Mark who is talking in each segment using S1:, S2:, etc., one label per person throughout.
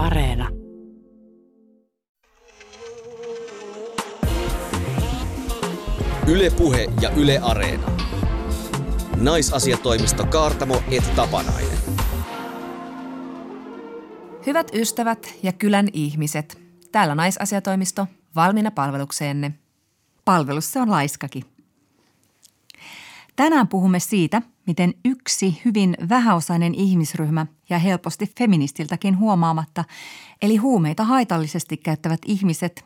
S1: Areena.
S2: Ylepuhe ja Yle Areena. Naisasiatoimisto Kaartamo et Tapanainen.
S3: Hyvät ystävät ja kylän ihmiset, täällä naisasiatoimisto valmiina palvelukseenne.
S4: Palvelus se on laiskakin. Tänään puhumme siitä, miten yksi hyvin vähäosainen ihmisryhmä ja helposti feministiltäkin huomaamatta, eli huumeita haitallisesti käyttävät ihmiset,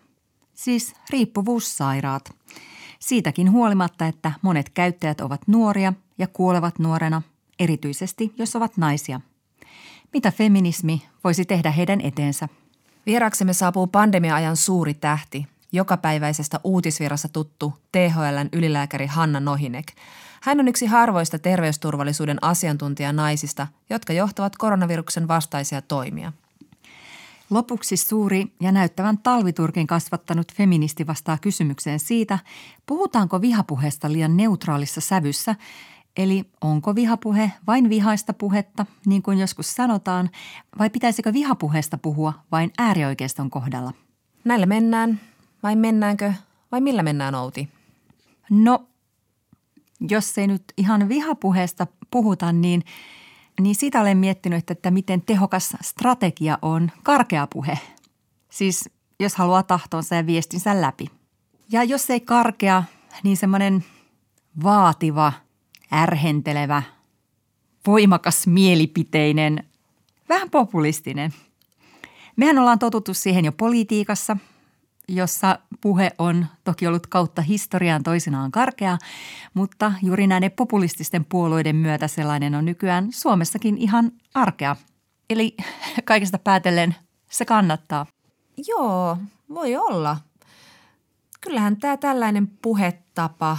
S4: siis riippuvuussairaat. Siitäkin huolimatta, että monet käyttäjät ovat nuoria ja kuolevat nuorena, erityisesti jos ovat naisia. Mitä feminismi voisi tehdä heidän eteensä?
S3: Vieraksemme saapuu pandemia-ajan suuri tähti, jokapäiväisestä uutisvirassa tuttu THLn ylilääkäri Hanna Nohinek – hän on yksi harvoista terveysturvallisuuden asiantuntijanaisista, jotka johtavat koronaviruksen vastaisia toimia.
S4: Lopuksi suuri ja näyttävän talviturkin kasvattanut feministi vastaa kysymykseen siitä, puhutaanko vihapuheesta liian neutraalissa sävyssä, eli onko vihapuhe vain vihaista puhetta, niin kuin joskus sanotaan, vai pitäisikö vihapuheesta puhua vain äärioikeiston kohdalla?
S3: Näillä mennään, vai mennäänkö, vai millä mennään Outi?
S4: No, jos ei nyt ihan vihapuheesta puhuta, niin, niin sitä olen miettinyt, että miten tehokas strategia on karkea puhe. Siis jos haluaa tahtonsa ja viestinsä läpi. Ja jos ei karkea, niin semmoinen vaativa, ärhentelevä, voimakas mielipiteinen, vähän populistinen. Mehän ollaan totuttu siihen jo politiikassa – jossa puhe on toki ollut kautta historiaan toisinaan karkea, mutta juuri näiden populististen puolueiden myötä sellainen on nykyään Suomessakin ihan arkea. Eli kaikesta päätellen se kannattaa.
S3: Joo, voi olla. Kyllähän tämä tällainen puhetapa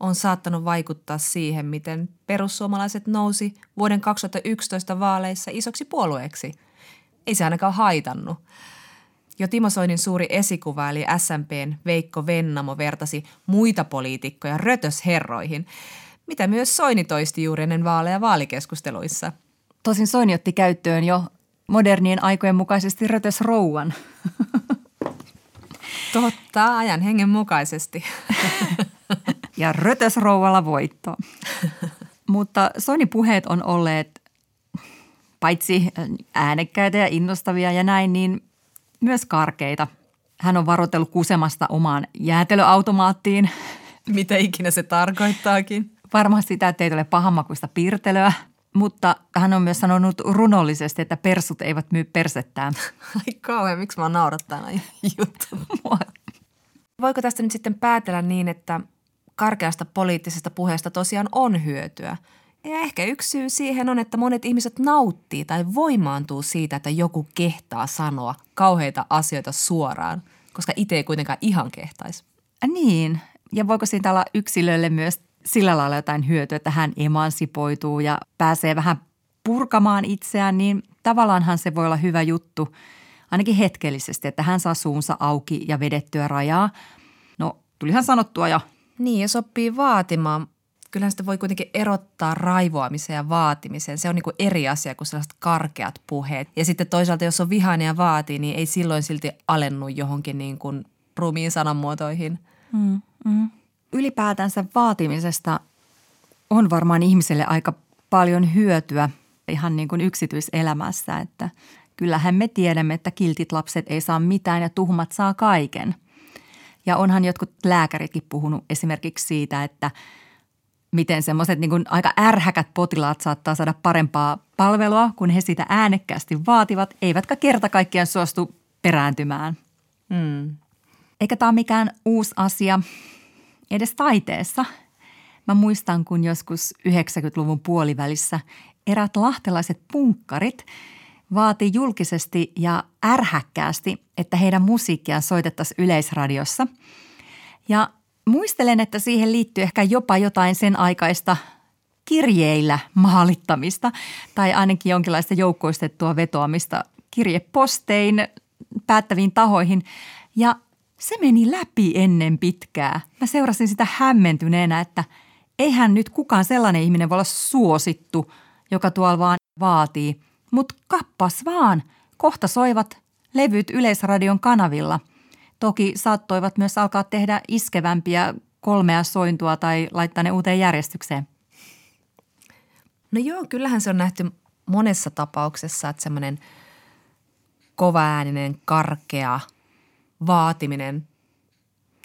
S3: on saattanut vaikuttaa siihen, miten perussuomalaiset nousi vuoden 2011 vaaleissa isoksi puolueeksi. Ei se ainakaan haitannut. Jo Timo Soinin suuri esikuva eli SMPn Veikko Vennamo vertasi muita poliitikkoja rötösherroihin, mitä myös Soini toisti juuri ennen vaaleja vaalikeskusteluissa.
S4: Tosin Soini otti käyttöön jo modernien aikojen mukaisesti rötösrouvan.
S3: Totta, ajan hengen mukaisesti.
S4: ja rötösrouvalla voitto. Mutta Soini puheet on olleet paitsi äänekkäitä ja innostavia ja näin, niin myös karkeita. Hän on varoitellut kusemasta omaan jäätelöautomaattiin.
S3: Mitä ikinä se tarkoittaakin.
S4: Varmasti sitä, että ei tule pahammakuista piirtelyä, mutta hän on myös sanonut runollisesti, että persut eivät myy persettään.
S3: Ai kauhean, miksi mä naurattaa näin juttu. Voiko tästä nyt sitten päätellä niin, että karkeasta poliittisesta puheesta tosiaan on hyötyä – ja ehkä yksi syy siihen on, että monet ihmiset nauttii tai voimaantuu siitä, että joku kehtaa sanoa kauheita asioita suoraan, koska itse ei kuitenkaan ihan kehtaisi.
S4: Niin, ja voiko siitä olla yksilölle myös sillä lailla jotain hyötyä, että hän emansipoituu ja pääsee vähän purkamaan itseään, niin tavallaanhan se voi olla hyvä juttu, ainakin hetkellisesti, että hän saa suunsa auki ja vedettyä rajaa. No, tulihan sanottua jo.
S3: Niin, ja sopii vaatimaan, kyllähän sitä voi kuitenkin erottaa raivoamisen ja vaatimisen. Se on niin kuin eri asia kuin sellaiset karkeat puheet. Ja sitten toisaalta, jos on vihainen ja vaatii, niin ei silloin silti alennu johonkin niin kuin ruumiin sanamuotoihin. Mm,
S4: mm. Ylipäätänsä vaatimisesta on varmaan ihmiselle aika paljon hyötyä ihan niin kuin yksityiselämässä, että kyllähän me tiedämme, että kiltit lapset ei saa mitään ja tuhmat saa kaiken. Ja onhan jotkut lääkäritkin puhunut esimerkiksi siitä, että – miten semmoiset niin aika ärhäkät potilaat saattaa saada parempaa palvelua, kun he sitä äänekkäästi vaativat, eivätkä kerta kaikkiaan suostu perääntymään. Hmm. Eikä tämä ole mikään uusi asia edes taiteessa. Mä muistan, kun joskus 90-luvun puolivälissä erät lahtelaiset punkkarit vaati julkisesti ja ärhäkkäästi, että heidän musiikkiaan soitettaisiin yleisradiossa. Ja Muistelen, että siihen liittyy ehkä jopa jotain sen aikaista kirjeillä maalittamista tai ainakin jonkinlaista joukkoistettua vetoamista kirjepostein päättäviin tahoihin. Ja se meni läpi ennen pitkää. Mä seurasin sitä hämmentyneenä, että eihän nyt kukaan sellainen ihminen voi olla suosittu, joka tuolla vaan vaatii. Mutta kappas vaan, kohta soivat levyt Yleisradion kanavilla. Toki saattoivat myös alkaa tehdä iskevämpiä kolmea sointua tai laittaa ne uuteen järjestykseen.
S3: No joo, kyllähän se on nähty monessa tapauksessa, että semmoinen kovaääninen, karkea vaatiminen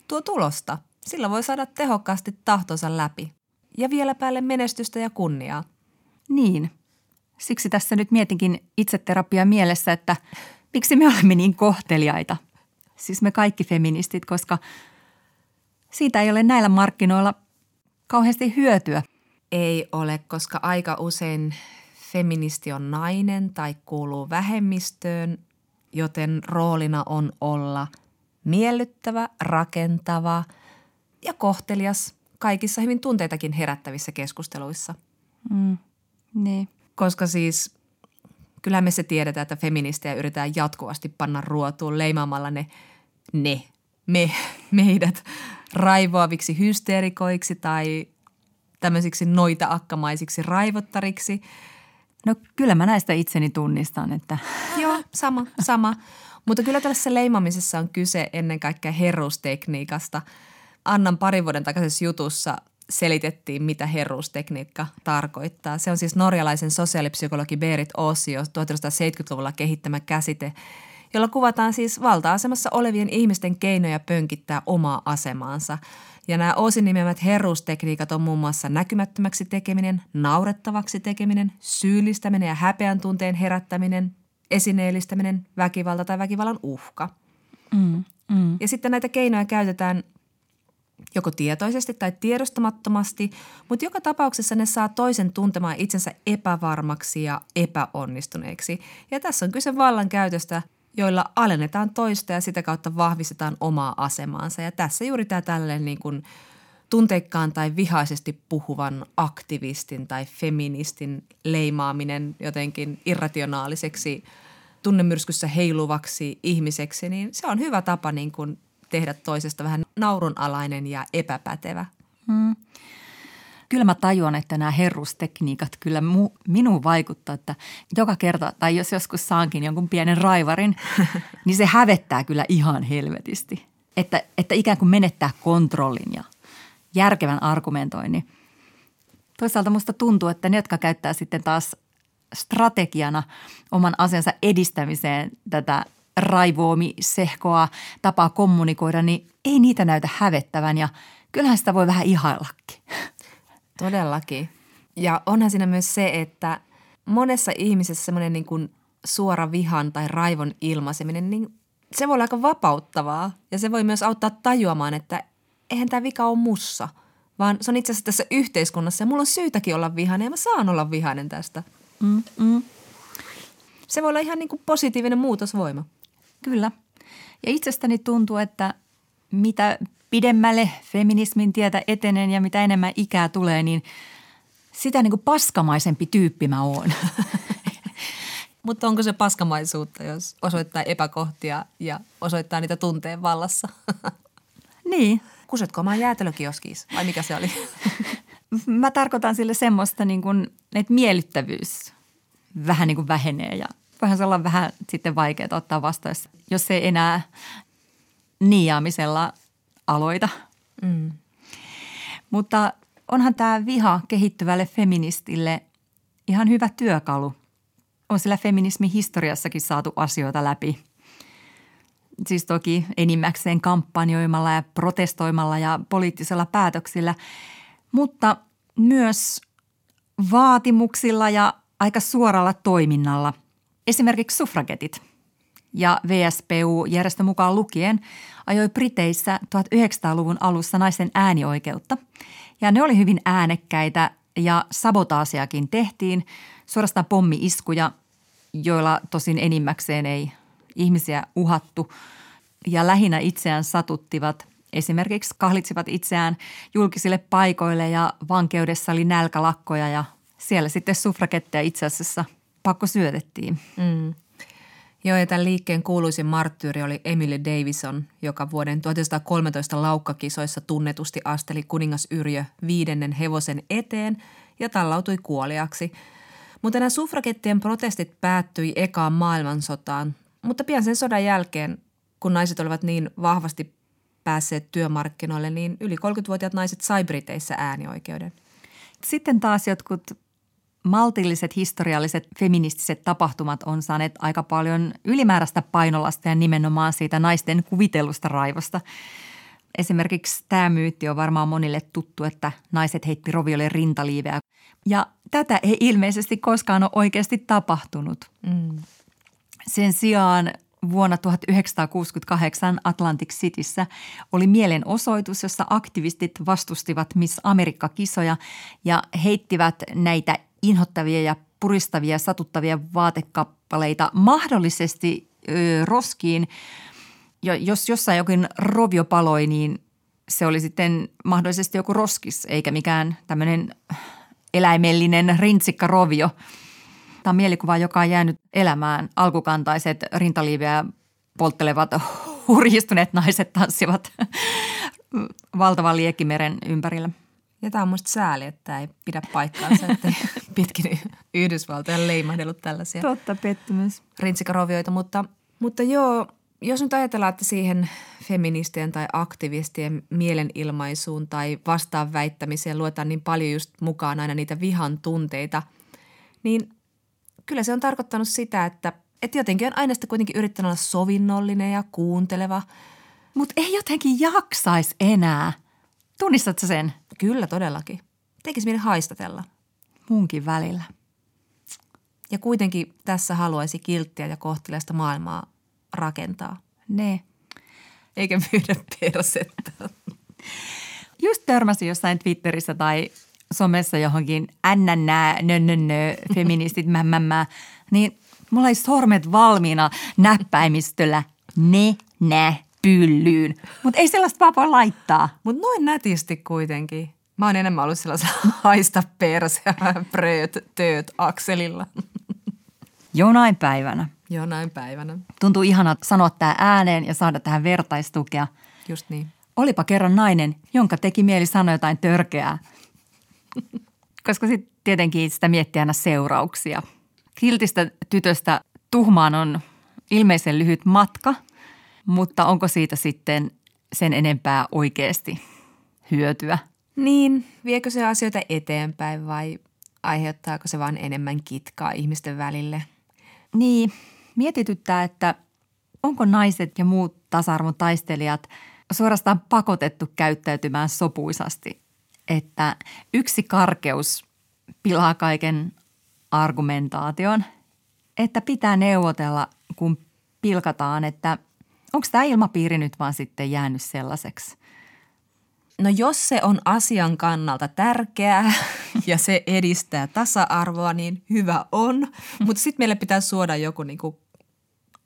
S3: tuo tulosta. Sillä voi saada tehokkaasti tahtonsa läpi. Ja vielä päälle menestystä ja kunniaa.
S4: Niin. Siksi tässä nyt mietinkin itseterapia mielessä, että miksi me olemme niin kohteliaita. Siis me kaikki feministit, koska siitä ei ole näillä markkinoilla kauheasti hyötyä.
S3: Ei ole, koska aika usein feministi on nainen tai kuuluu vähemmistöön, joten roolina on olla miellyttävä, rakentava ja kohtelias kaikissa hyvin tunteitakin herättävissä keskusteluissa.
S4: Mm, niin.
S3: Koska siis kyllä me se tiedetään, että feministejä yritetään jatkuvasti panna ruotuun leimaamalla ne, ne, me, meidät raivoaviksi hysteerikoiksi tai tämmöisiksi noita akkamaisiksi raivottariksi.
S4: No kyllä mä näistä itseni tunnistan, että...
S3: Joo, sama, sama. Mutta kyllä tällaisessa leimamisessa on kyse ennen kaikkea herruustekniikasta. Annan parin vuoden takaisessa jutussa selitettiin, mitä herruustekniikka tarkoittaa. Se on siis norjalaisen sosiaalipsykologi Berit Osio 1970-luvulla kehittämä käsite, jolla kuvataan siis valta-asemassa olevien ihmisten keinoja pönkittää omaa asemaansa. Ja nämä Oosin nimeämät herruustekniikat on muun muassa näkymättömäksi tekeminen, naurettavaksi tekeminen, syyllistäminen ja häpeän tunteen herättäminen, esineellistäminen, väkivalta tai väkivallan uhka.
S4: Mm, mm.
S3: Ja sitten näitä keinoja käytetään joko tietoisesti tai tiedostamattomasti, mutta joka tapauksessa ne saa toisen tuntemaan itsensä epävarmaksi ja epäonnistuneeksi. Ja tässä on kyse vallankäytöstä, joilla alennetaan toista ja sitä kautta vahvistetaan omaa asemaansa. Ja tässä juuri tämä tällainen niin kuin tunteikkaan tai vihaisesti puhuvan aktivistin tai feministin leimaaminen jotenkin irrationaaliseksi, tunnemyrskyssä heiluvaksi ihmiseksi, niin se on hyvä tapa niin kuin tehdä toisesta vähän naurunalainen ja epäpätevä.
S4: Mm. Kyllä mä tajuan, että nämä herrustekniikat kyllä mu, minuun vaikuttaa, että joka kerta, tai jos joskus saankin jonkun pienen raivarin, niin se hävettää kyllä ihan helvetisti. Että, että ikään kuin menettää kontrollin ja järkevän argumentoinnin. Toisaalta musta tuntuu, että ne, jotka käyttää sitten taas strategiana oman asiansa edistämiseen tätä raivoamisehkoa tapaa kommunikoida, niin ei niitä näytä hävettävän ja kyllähän sitä voi vähän ihaillakin.
S3: Todellakin. Ja onhan siinä myös se, että monessa ihmisessä semmoinen niin kuin suora vihan tai raivon ilmaiseminen, niin se voi olla aika vapauttavaa. Ja se voi myös auttaa tajuamaan, että eihän tämä vika ole mussa, vaan se on itse asiassa tässä yhteiskunnassa ja mulla on syytäkin olla vihainen ja mä saan olla vihainen tästä.
S4: Mm, mm.
S3: Se voi olla ihan niin kuin positiivinen muutosvoima.
S4: Kyllä. Ja itsestäni tuntuu, että mitä pidemmälle feminismin tietä etenen ja mitä enemmän ikää tulee, niin sitä niin kuin paskamaisempi tyyppi mä oon.
S3: Mutta onko se paskamaisuutta, jos osoittaa epäkohtia ja osoittaa niitä tunteen vallassa?
S4: niin.
S3: Kusetko omaan jäätelökioskiis vai mikä se oli?
S4: Mä tarkoitan sille semmoista, niin kuin, että miellyttävyys vähän niin kuin vähenee ja voihan se olla vähän sitten vaikeaa ottaa vastaan, jos ei enää niiaamisella aloita.
S3: Mm.
S4: Mutta onhan tämä viha kehittyvälle feministille ihan hyvä työkalu. On sillä feminismin historiassakin saatu asioita läpi. Siis toki enimmäkseen kampanjoimalla ja protestoimalla ja poliittisella päätöksillä, mutta myös vaatimuksilla ja aika suoralla toiminnalla. Esimerkiksi suffragetit ja VSPU järjestö mukaan lukien ajoi Briteissä 1900-luvun alussa naisten äänioikeutta. Ja ne oli hyvin äänekkäitä ja sabotaasiakin tehtiin, suorastaan pommi-iskuja, joilla tosin enimmäkseen ei ihmisiä uhattu ja lähinnä itseään satuttivat. Esimerkiksi kahlitsivat itseään julkisille paikoille ja vankeudessa oli nälkälakkoja ja siellä sitten suffragetteja itse asiassa pakko syötettiin.
S3: Mm. Joo, ja tämän liikkeen kuuluisin marttyyri oli Emily Davison, joka vuoden 1913 laukkakisoissa tunnetusti asteli kuningas Yrjö viidennen hevosen eteen ja tallautui kuoliaksi. Mutta nämä suffragettien protestit päättyi ekaan maailmansotaan, mutta pian sen sodan jälkeen, kun naiset olivat niin vahvasti päässeet työmarkkinoille, niin yli 30-vuotiaat naiset sai Briteissä äänioikeuden.
S4: Sitten taas jotkut maltilliset historialliset feministiset tapahtumat on saaneet aika paljon ylimääräistä painolasta ja nimenomaan siitä naisten kuvitellusta raivosta. Esimerkiksi tämä myytti on varmaan monille tuttu, että naiset heitti roviolle rintaliiveä. Ja tätä ei ilmeisesti koskaan ole oikeasti tapahtunut. Mm. Sen sijaan vuonna 1968 Atlantic Cityssä oli mielenosoitus, jossa aktivistit vastustivat Miss Amerikka-kisoja ja heittivät näitä inhottavia ja puristavia, satuttavia vaatekappaleita mahdollisesti ö, roskiin. Ja jos jossain jokin rovio paloi, niin se oli sitten mahdollisesti joku roskis, eikä mikään tämmöinen eläimellinen rintsikka rovio. Tämä on mielikuva, joka on jäänyt elämään. Alkukantaiset rintaliiveä polttelevat hurjistuneet naiset tanssivat valtavan liekkimeren ympärillä.
S3: Ja tämä on musta sääli, että ei pidä paikkaansa, että pitkin Yhdysvaltoja leimahdellut tällaisia.
S4: Totta, pettymys.
S3: Rintsikarovioita, mutta, mutta joo, jos nyt ajatellaan, että siihen feministien tai aktivistien mielenilmaisuun tai vastaan väittämiseen luetaan niin paljon just mukaan aina niitä vihan tunteita, niin kyllä se on tarkoittanut sitä, että, että jotenkin on aina sitä kuitenkin yrittänyt olla sovinnollinen ja kuunteleva.
S4: Mutta ei jotenkin jaksaisi enää. Tunnistatko sen?
S3: Kyllä todellakin. Tekisi mieli haistatella.
S4: Munkin välillä.
S3: Ja kuitenkin tässä haluaisi kilttiä ja kohteleista maailmaa rakentaa.
S4: Ne.
S3: Eikä myydä persettä.
S4: Just törmäsin jossain Twitterissä tai somessa johonkin nnnä, nönnönnö, feministit, mämmämmä, niin mulla oli sormet valmiina näppäimistöllä ne, nä, pyllyyn. Mutta ei sellaista vaan voi laittaa.
S3: Mutta noin nätisti kuitenkin. Mä oon enemmän ollut sellaisella haista perseä, prööt, tööt akselilla.
S4: Jonain päivänä.
S3: Jonain päivänä.
S4: Tuntuu ihana sanoa tämä ääneen ja saada tähän vertaistukea.
S3: Just niin.
S4: Olipa kerran nainen, jonka teki mieli sanoa jotain törkeää. Koska sitten tietenkin sitä miettii aina seurauksia. Kiltistä tytöstä tuhmaan on ilmeisen lyhyt matka, mutta onko siitä sitten sen enempää oikeasti hyötyä?
S3: Niin, viekö se asioita eteenpäin vai aiheuttaako se vain enemmän kitkaa ihmisten välille?
S4: Niin, mietityttää, että onko naiset ja muut tasa-arvon taistelijat suorastaan pakotettu käyttäytymään sopuisasti, että yksi karkeus pilaa kaiken argumentaation, että pitää neuvotella, kun pilkataan, että onko tämä ilmapiiri nyt vaan sitten jäänyt sellaiseksi –
S3: No jos se on asian kannalta tärkeää ja se edistää tasa-arvoa, niin hyvä on. Mutta sitten meille pitää suoda joku niinku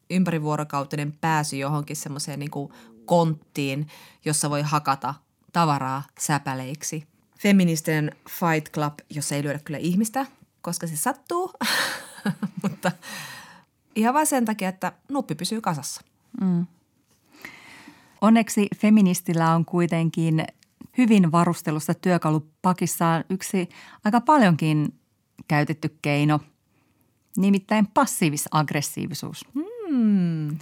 S3: ympärivuorokautinen pääsy johonkin semmoiseen niinku konttiin, jossa voi hakata tavaraa säpäleiksi. Feministinen Fight Club, jossa ei lyödä kyllä ihmistä, koska se sattuu, mutta ihan vain sen takia, että nuppi pysyy kasassa. Mm.
S4: Onneksi feministillä on kuitenkin hyvin varustelusta työkalupakissaan yksi aika paljonkin käytetty keino, nimittäin passiivis-aggressiivisuus. Hmm.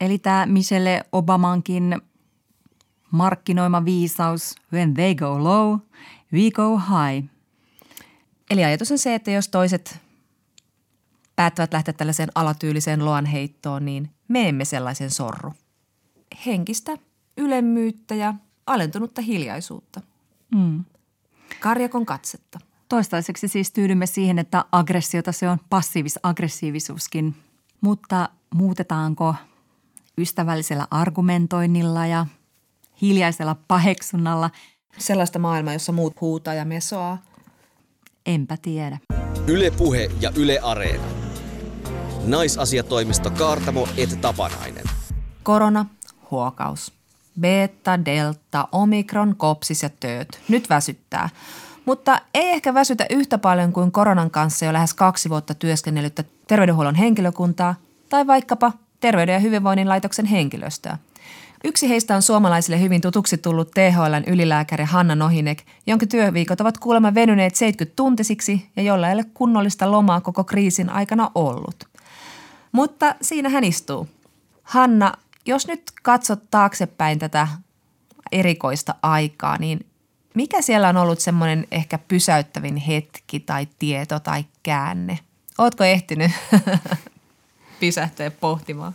S4: Eli tämä Michelle Obamankin markkinoima viisaus, when they go low, we go high.
S3: Eli ajatus on se, että jos toiset päättävät lähteä tällaiseen alatyyliseen loanheittoon, niin me emme sellaisen sorru. Henkistä ylemmyyttä ja alentunutta hiljaisuutta. Mm. Karjakon katsetta.
S4: Toistaiseksi siis tyydymme siihen, että aggressiota se on passiivis-aggressiivisuuskin. Mutta muutetaanko ystävällisellä argumentoinnilla ja hiljaisella paheksunnalla?
S3: Sellaista maailmaa, jossa muut huutaa ja mesoaa?
S4: Enpä tiedä.
S2: Ylepuhe ja Yle Areena. Naisasiatoimisto Kaartamo et Tapanainen.
S3: Korona, huokaus beta, delta, omikron, kopsis ja tööt. Nyt väsyttää. Mutta ei ehkä väsytä yhtä paljon kuin koronan kanssa jo lähes kaksi vuotta työskennellyttä terveydenhuollon henkilökuntaa tai vaikkapa Terveyden ja hyvinvoinnin laitoksen henkilöstöä. Yksi heistä on suomalaisille hyvin tutuksi tullut THLn ylilääkäri Hanna Nohinek, jonka työviikot ovat kuulemma venyneet 70 tuntisiksi ja jolla ei ole kunnollista lomaa koko kriisin aikana ollut. Mutta siinä hän istuu. Hanna, jos nyt katsot taaksepäin tätä erikoista aikaa, niin mikä siellä on ollut semmoinen ehkä pysäyttävin hetki tai tieto tai käänne? Ootko ehtinyt pysähtyä pohtimaan?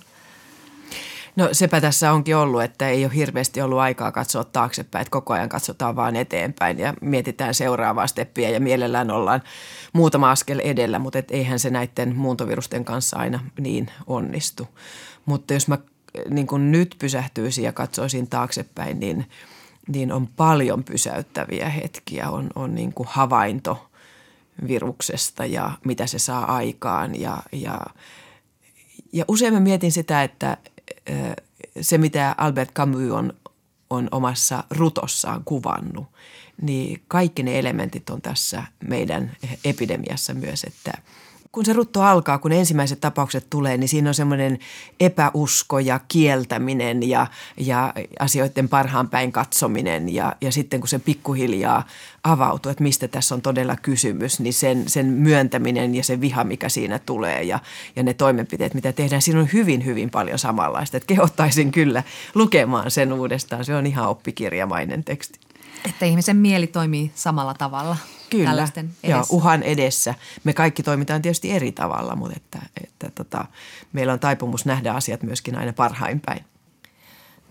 S1: No sepä tässä onkin ollut, että ei ole hirveästi ollut aikaa katsoa taaksepäin, että koko ajan katsotaan vaan eteenpäin ja mietitään seuraavaa steppiä ja mielellään ollaan muutama askel edellä, mutta et eihän se näiden muuntovirusten kanssa aina niin onnistu. Mutta jos mä niin kun nyt pysähtyisin ja katsoisin taaksepäin, niin, niin on paljon pysäyttäviä hetkiä. On, on niin kuin havainto viruksesta ja mitä se saa aikaan ja, ja, ja usein mä mietin sitä, että se mitä Albert Camus on, on omassa rutossaan kuvannut, niin kaikki ne elementit on tässä meidän epidemiassa myös, että – kun se rutto alkaa, kun ensimmäiset tapaukset tulee, niin siinä on semmoinen epäusko ja kieltäminen ja, ja asioiden parhaan päin katsominen. Ja, ja sitten kun se pikkuhiljaa avautuu, että mistä tässä on todella kysymys, niin sen, sen myöntäminen ja se viha, mikä siinä tulee ja, ja ne toimenpiteet, mitä tehdään, siinä on hyvin, hyvin paljon samanlaista. Että kehottaisin kyllä lukemaan sen uudestaan. Se on ihan oppikirjamainen teksti.
S3: Että ihmisen mieli toimii samalla tavalla
S1: Kyllä,
S3: tällaisten edessä.
S1: Joo, uhan edessä. Me kaikki toimitaan tietysti eri tavalla, mutta että, että tota, meillä on taipumus nähdä asiat myöskin aina parhain päin.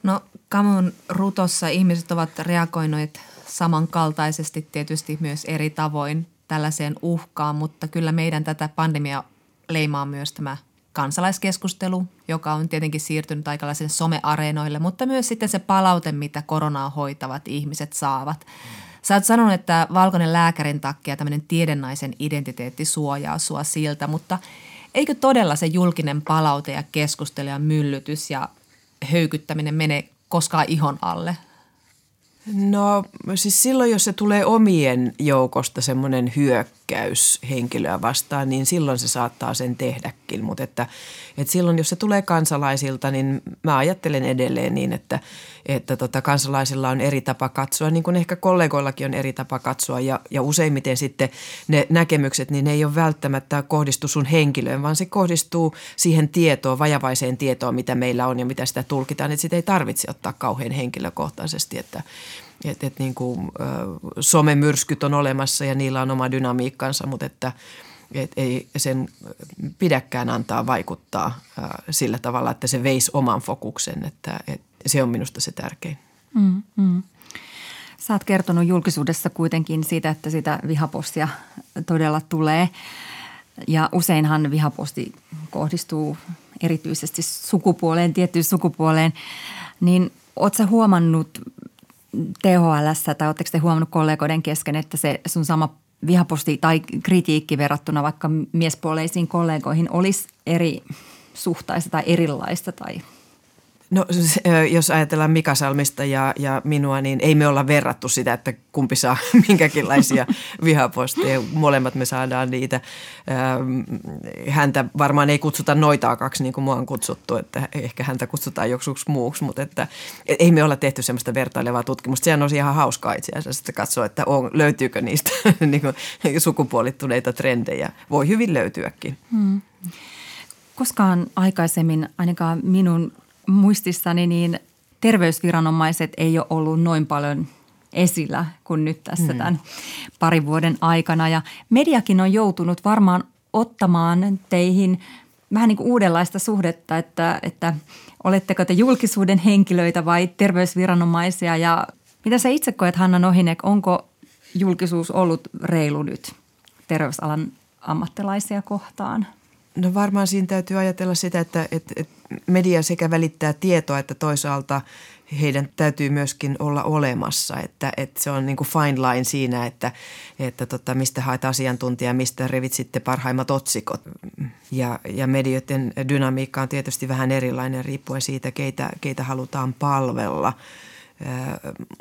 S3: No Kamun rutossa ihmiset ovat reagoineet samankaltaisesti tietysti myös eri tavoin tällaiseen uhkaan, mutta kyllä meidän tätä pandemia leimaa myös tämä kansalaiskeskustelu, joka on tietenkin siirtynyt aikalaisen someareenoille, mutta myös sitten se palaute, mitä koronaa hoitavat ihmiset saavat. Sä oot sanonut, että valkoinen lääkärin takia tämmöinen tiedennaisen identiteetti suojaa sua siltä, mutta eikö todella se julkinen palaute ja keskustelu ja myllytys ja höykyttäminen mene koskaan ihon alle?
S1: No siis silloin, jos se tulee omien joukosta semmoinen hyökkäys henkilöä vastaan, niin silloin se saattaa sen tehdäkin. Mutta että, että silloin, jos se tulee kansalaisilta, niin mä ajattelen edelleen niin, että, että tota, kansalaisilla on eri tapa katsoa, niin kuin ehkä kollegoillakin on eri tapa katsoa. Ja, ja useimmiten sitten ne näkemykset, niin ne ei ole välttämättä kohdistu sun henkilöön, vaan se kohdistuu siihen tietoon, vajavaiseen tietoon, mitä meillä on ja mitä sitä tulkitaan. Että sitä ei tarvitse ottaa kauhean henkilökohtaisesti, että – että et niin kuin, ö, somemyrskyt on olemassa ja niillä on oma dynamiikkansa, mutta että et ei sen pidäkään antaa vaikuttaa ö, sillä tavalla, että se veisi oman fokuksen, että et se on minusta se tärkein. Mm, mm.
S4: Sä oot kertonut julkisuudessa kuitenkin siitä, että sitä vihapostia todella tulee ja useinhan vihaposti kohdistuu erityisesti sukupuoleen, tiettyyn sukupuoleen, niin Oletko huomannut THL tai oletteko te huomannut kollegoiden kesken, että se sun sama vihaposti tai kritiikki verrattuna vaikka miespuoleisiin kollegoihin olisi eri suhtaista tai erilaista tai –
S1: No jos ajatellaan Mika Salmista ja, ja minua, niin ei me olla verrattu sitä, että kumpi saa minkäkinlaisia vihaposteja. Molemmat me saadaan niitä. Häntä varmaan ei kutsuta noitaakaksi niin kuin mua on kutsuttu, että ehkä häntä kutsutaan joksiks muuksi, mutta että ei me olla tehty semmoista vertailevaa tutkimusta. Sehän on ihan hauskaa itse asiassa katsoa, että on, löytyykö niistä niin kuin sukupuolittuneita trendejä. Voi hyvin löytyäkin. Hmm.
S4: Koskaan aikaisemmin ainakaan minun muistissani niin terveysviranomaiset ei ole ollut noin paljon esillä kuin nyt tässä hmm. tämän parin vuoden aikana. Ja mediakin on joutunut varmaan ottamaan teihin vähän niin kuin uudenlaista suhdetta, että, että oletteko te julkisuuden henkilöitä vai terveysviranomaisia ja mitä sä itse koet Hanna Nohinek, onko julkisuus ollut reilu nyt terveysalan ammattilaisia kohtaan?
S1: No varmaan siinä täytyy ajatella sitä, että, että, että media sekä välittää tietoa että toisaalta heidän täytyy myöskin olla olemassa. Että, että se on niin kuin fine line siinä, että, että tota, mistä haet asiantuntijaa, mistä revit sitten parhaimmat otsikot. Ja, ja medioiden dynamiikka on tietysti vähän erilainen riippuen siitä, keitä, keitä halutaan palvella –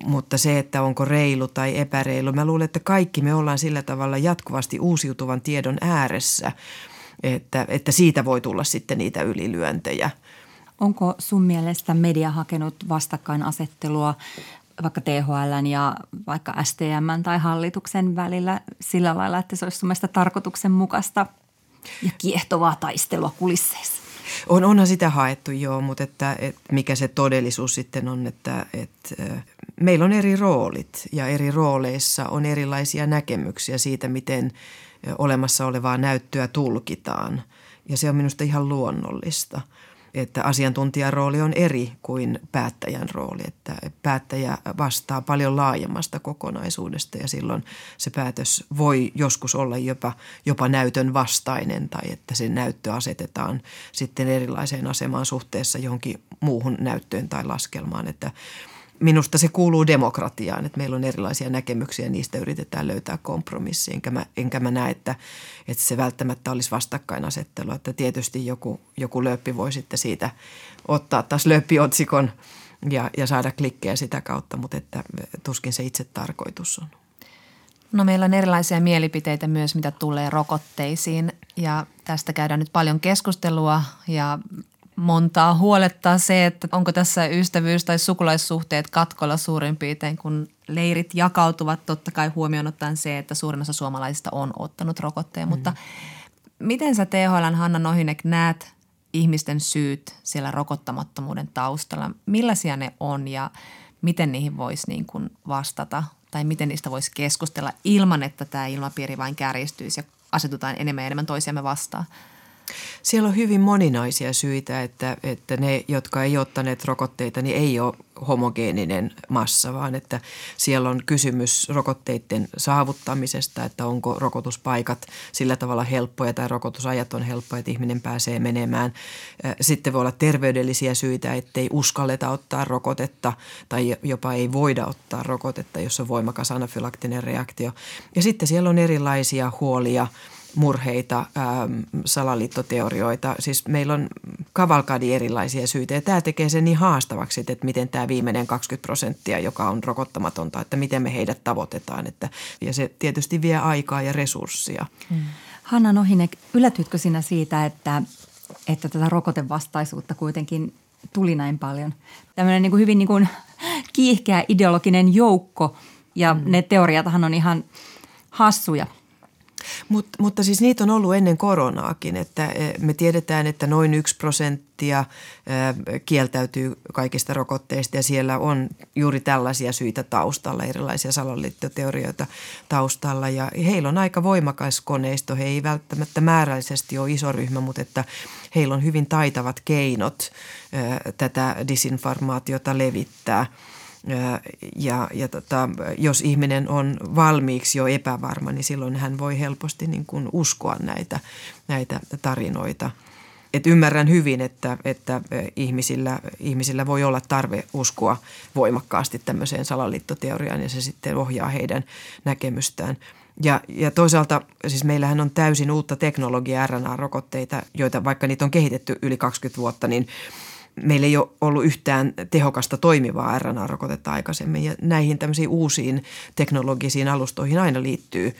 S1: mutta se, että onko reilu tai epäreilu, mä luulen, että kaikki me ollaan sillä tavalla jatkuvasti uusiutuvan tiedon ääressä – että, että siitä voi tulla sitten niitä ylilyöntejä.
S4: Onko sun mielestä media hakenut vastakkainasettelua vaikka THL ja vaikka STM tai hallituksen välillä sillä lailla, että se olisi sun mielestä tarkoituksenmukaista ja kiehtovaa taistelua kulisseissa?
S1: On, onhan sitä haettu joo, mutta että, että mikä se todellisuus sitten on, että, että meillä on eri roolit ja eri rooleissa on erilaisia näkemyksiä siitä, miten olemassa olevaa näyttöä tulkitaan. Ja se on minusta ihan luonnollista – että asiantuntijan rooli on eri kuin päättäjän rooli, että päättäjä vastaa paljon laajemmasta kokonaisuudesta ja silloin se päätös voi joskus olla jopa, jopa näytön vastainen tai että se näyttö asetetaan sitten erilaiseen asemaan suhteessa johonkin muuhun näyttöön tai laskelmaan, että – minusta se kuuluu demokratiaan, että meillä on erilaisia näkemyksiä niistä yritetään löytää kompromissi. Enkä mä, enkä mä näe, että, että se välttämättä olisi vastakkainasettelu. Että tietysti joku, joku lööppi voi sitten siitä ottaa taas lööppiotsikon ja, ja saada klikkejä sitä kautta, mutta että tuskin se itse tarkoitus on.
S3: No meillä on erilaisia mielipiteitä myös, mitä tulee rokotteisiin ja tästä käydään nyt paljon keskustelua ja montaa huolettaa se, että onko tässä ystävyys- tai sukulaissuhteet katkolla suurin piirtein, kun leirit jakautuvat totta kai huomioon ottaen se, että suurin osa suomalaisista on ottanut rokotteen. Mm. Mutta miten sä THL Hanna Nohinek näet ihmisten syyt siellä rokottamattomuuden taustalla? Millaisia ne on ja miten niihin voisi niin kuin vastata tai miten niistä voisi keskustella ilman, että tämä ilmapiiri vain kärjistyisi ja asetutaan enemmän ja enemmän toisiamme vastaan –
S1: siellä on hyvin moninaisia syitä, että, että ne, jotka ei ottaneet rokotteita, niin ei ole homogeeninen massa, vaan että siellä on kysymys rokotteiden saavuttamisesta, että onko rokotuspaikat sillä tavalla helppoja tai rokotusajat on helppoja, että ihminen pääsee menemään. Sitten voi olla terveydellisiä syitä, ettei uskalleta ottaa rokotetta tai jopa ei voida ottaa rokotetta, jos on voimakas anafylaktinen reaktio. Ja sitten siellä on erilaisia huolia – murheita, ähm, salaliittoteorioita. Siis meillä on kavalkadi erilaisia syitä ja tämä tekee sen niin haastavaksi, että miten tämä viimeinen 20 prosenttia, joka on rokottamatonta, että miten me heidät tavoitetaan. Että, ja se tietysti vie aikaa ja resurssia. Hmm.
S4: Hanna Nohinek, yllätytkö sinä siitä, että, että tätä rokotevastaisuutta kuitenkin tuli näin paljon? Tämmöinen niin kuin hyvin niin kuin kiihkeä ideologinen joukko ja hmm. ne teoriathan on ihan hassuja –
S1: Mut, mutta siis niitä on ollut ennen koronaakin, että eh, me tiedetään, että noin yksi prosenttia eh, kieltäytyy kaikista rokotteista ja siellä on juuri tällaisia syitä taustalla, erilaisia salaliittoteorioita taustalla ja heillä on aika voimakas koneisto. He ei välttämättä määrällisesti ole iso ryhmä, mutta että heillä on hyvin taitavat keinot eh, tätä disinformaatiota levittää – ja, ja tota, jos ihminen on valmiiksi jo epävarma, niin silloin hän voi helposti niin kuin uskoa näitä, näitä tarinoita. Et ymmärrän hyvin, että, että ihmisillä, ihmisillä voi olla tarve uskoa voimakkaasti tämmöiseen salaliittoteoriaan ja se sitten ohjaa heidän näkemystään. Ja, ja toisaalta siis meillähän on täysin uutta teknologiaa, RNA-rokotteita, joita vaikka niitä on kehitetty yli 20 vuotta, niin – meillä ei ole ollut yhtään tehokasta toimivaa RNA-rokotetta aikaisemmin ja näihin tämmöisiin uusiin teknologisiin alustoihin aina liittyy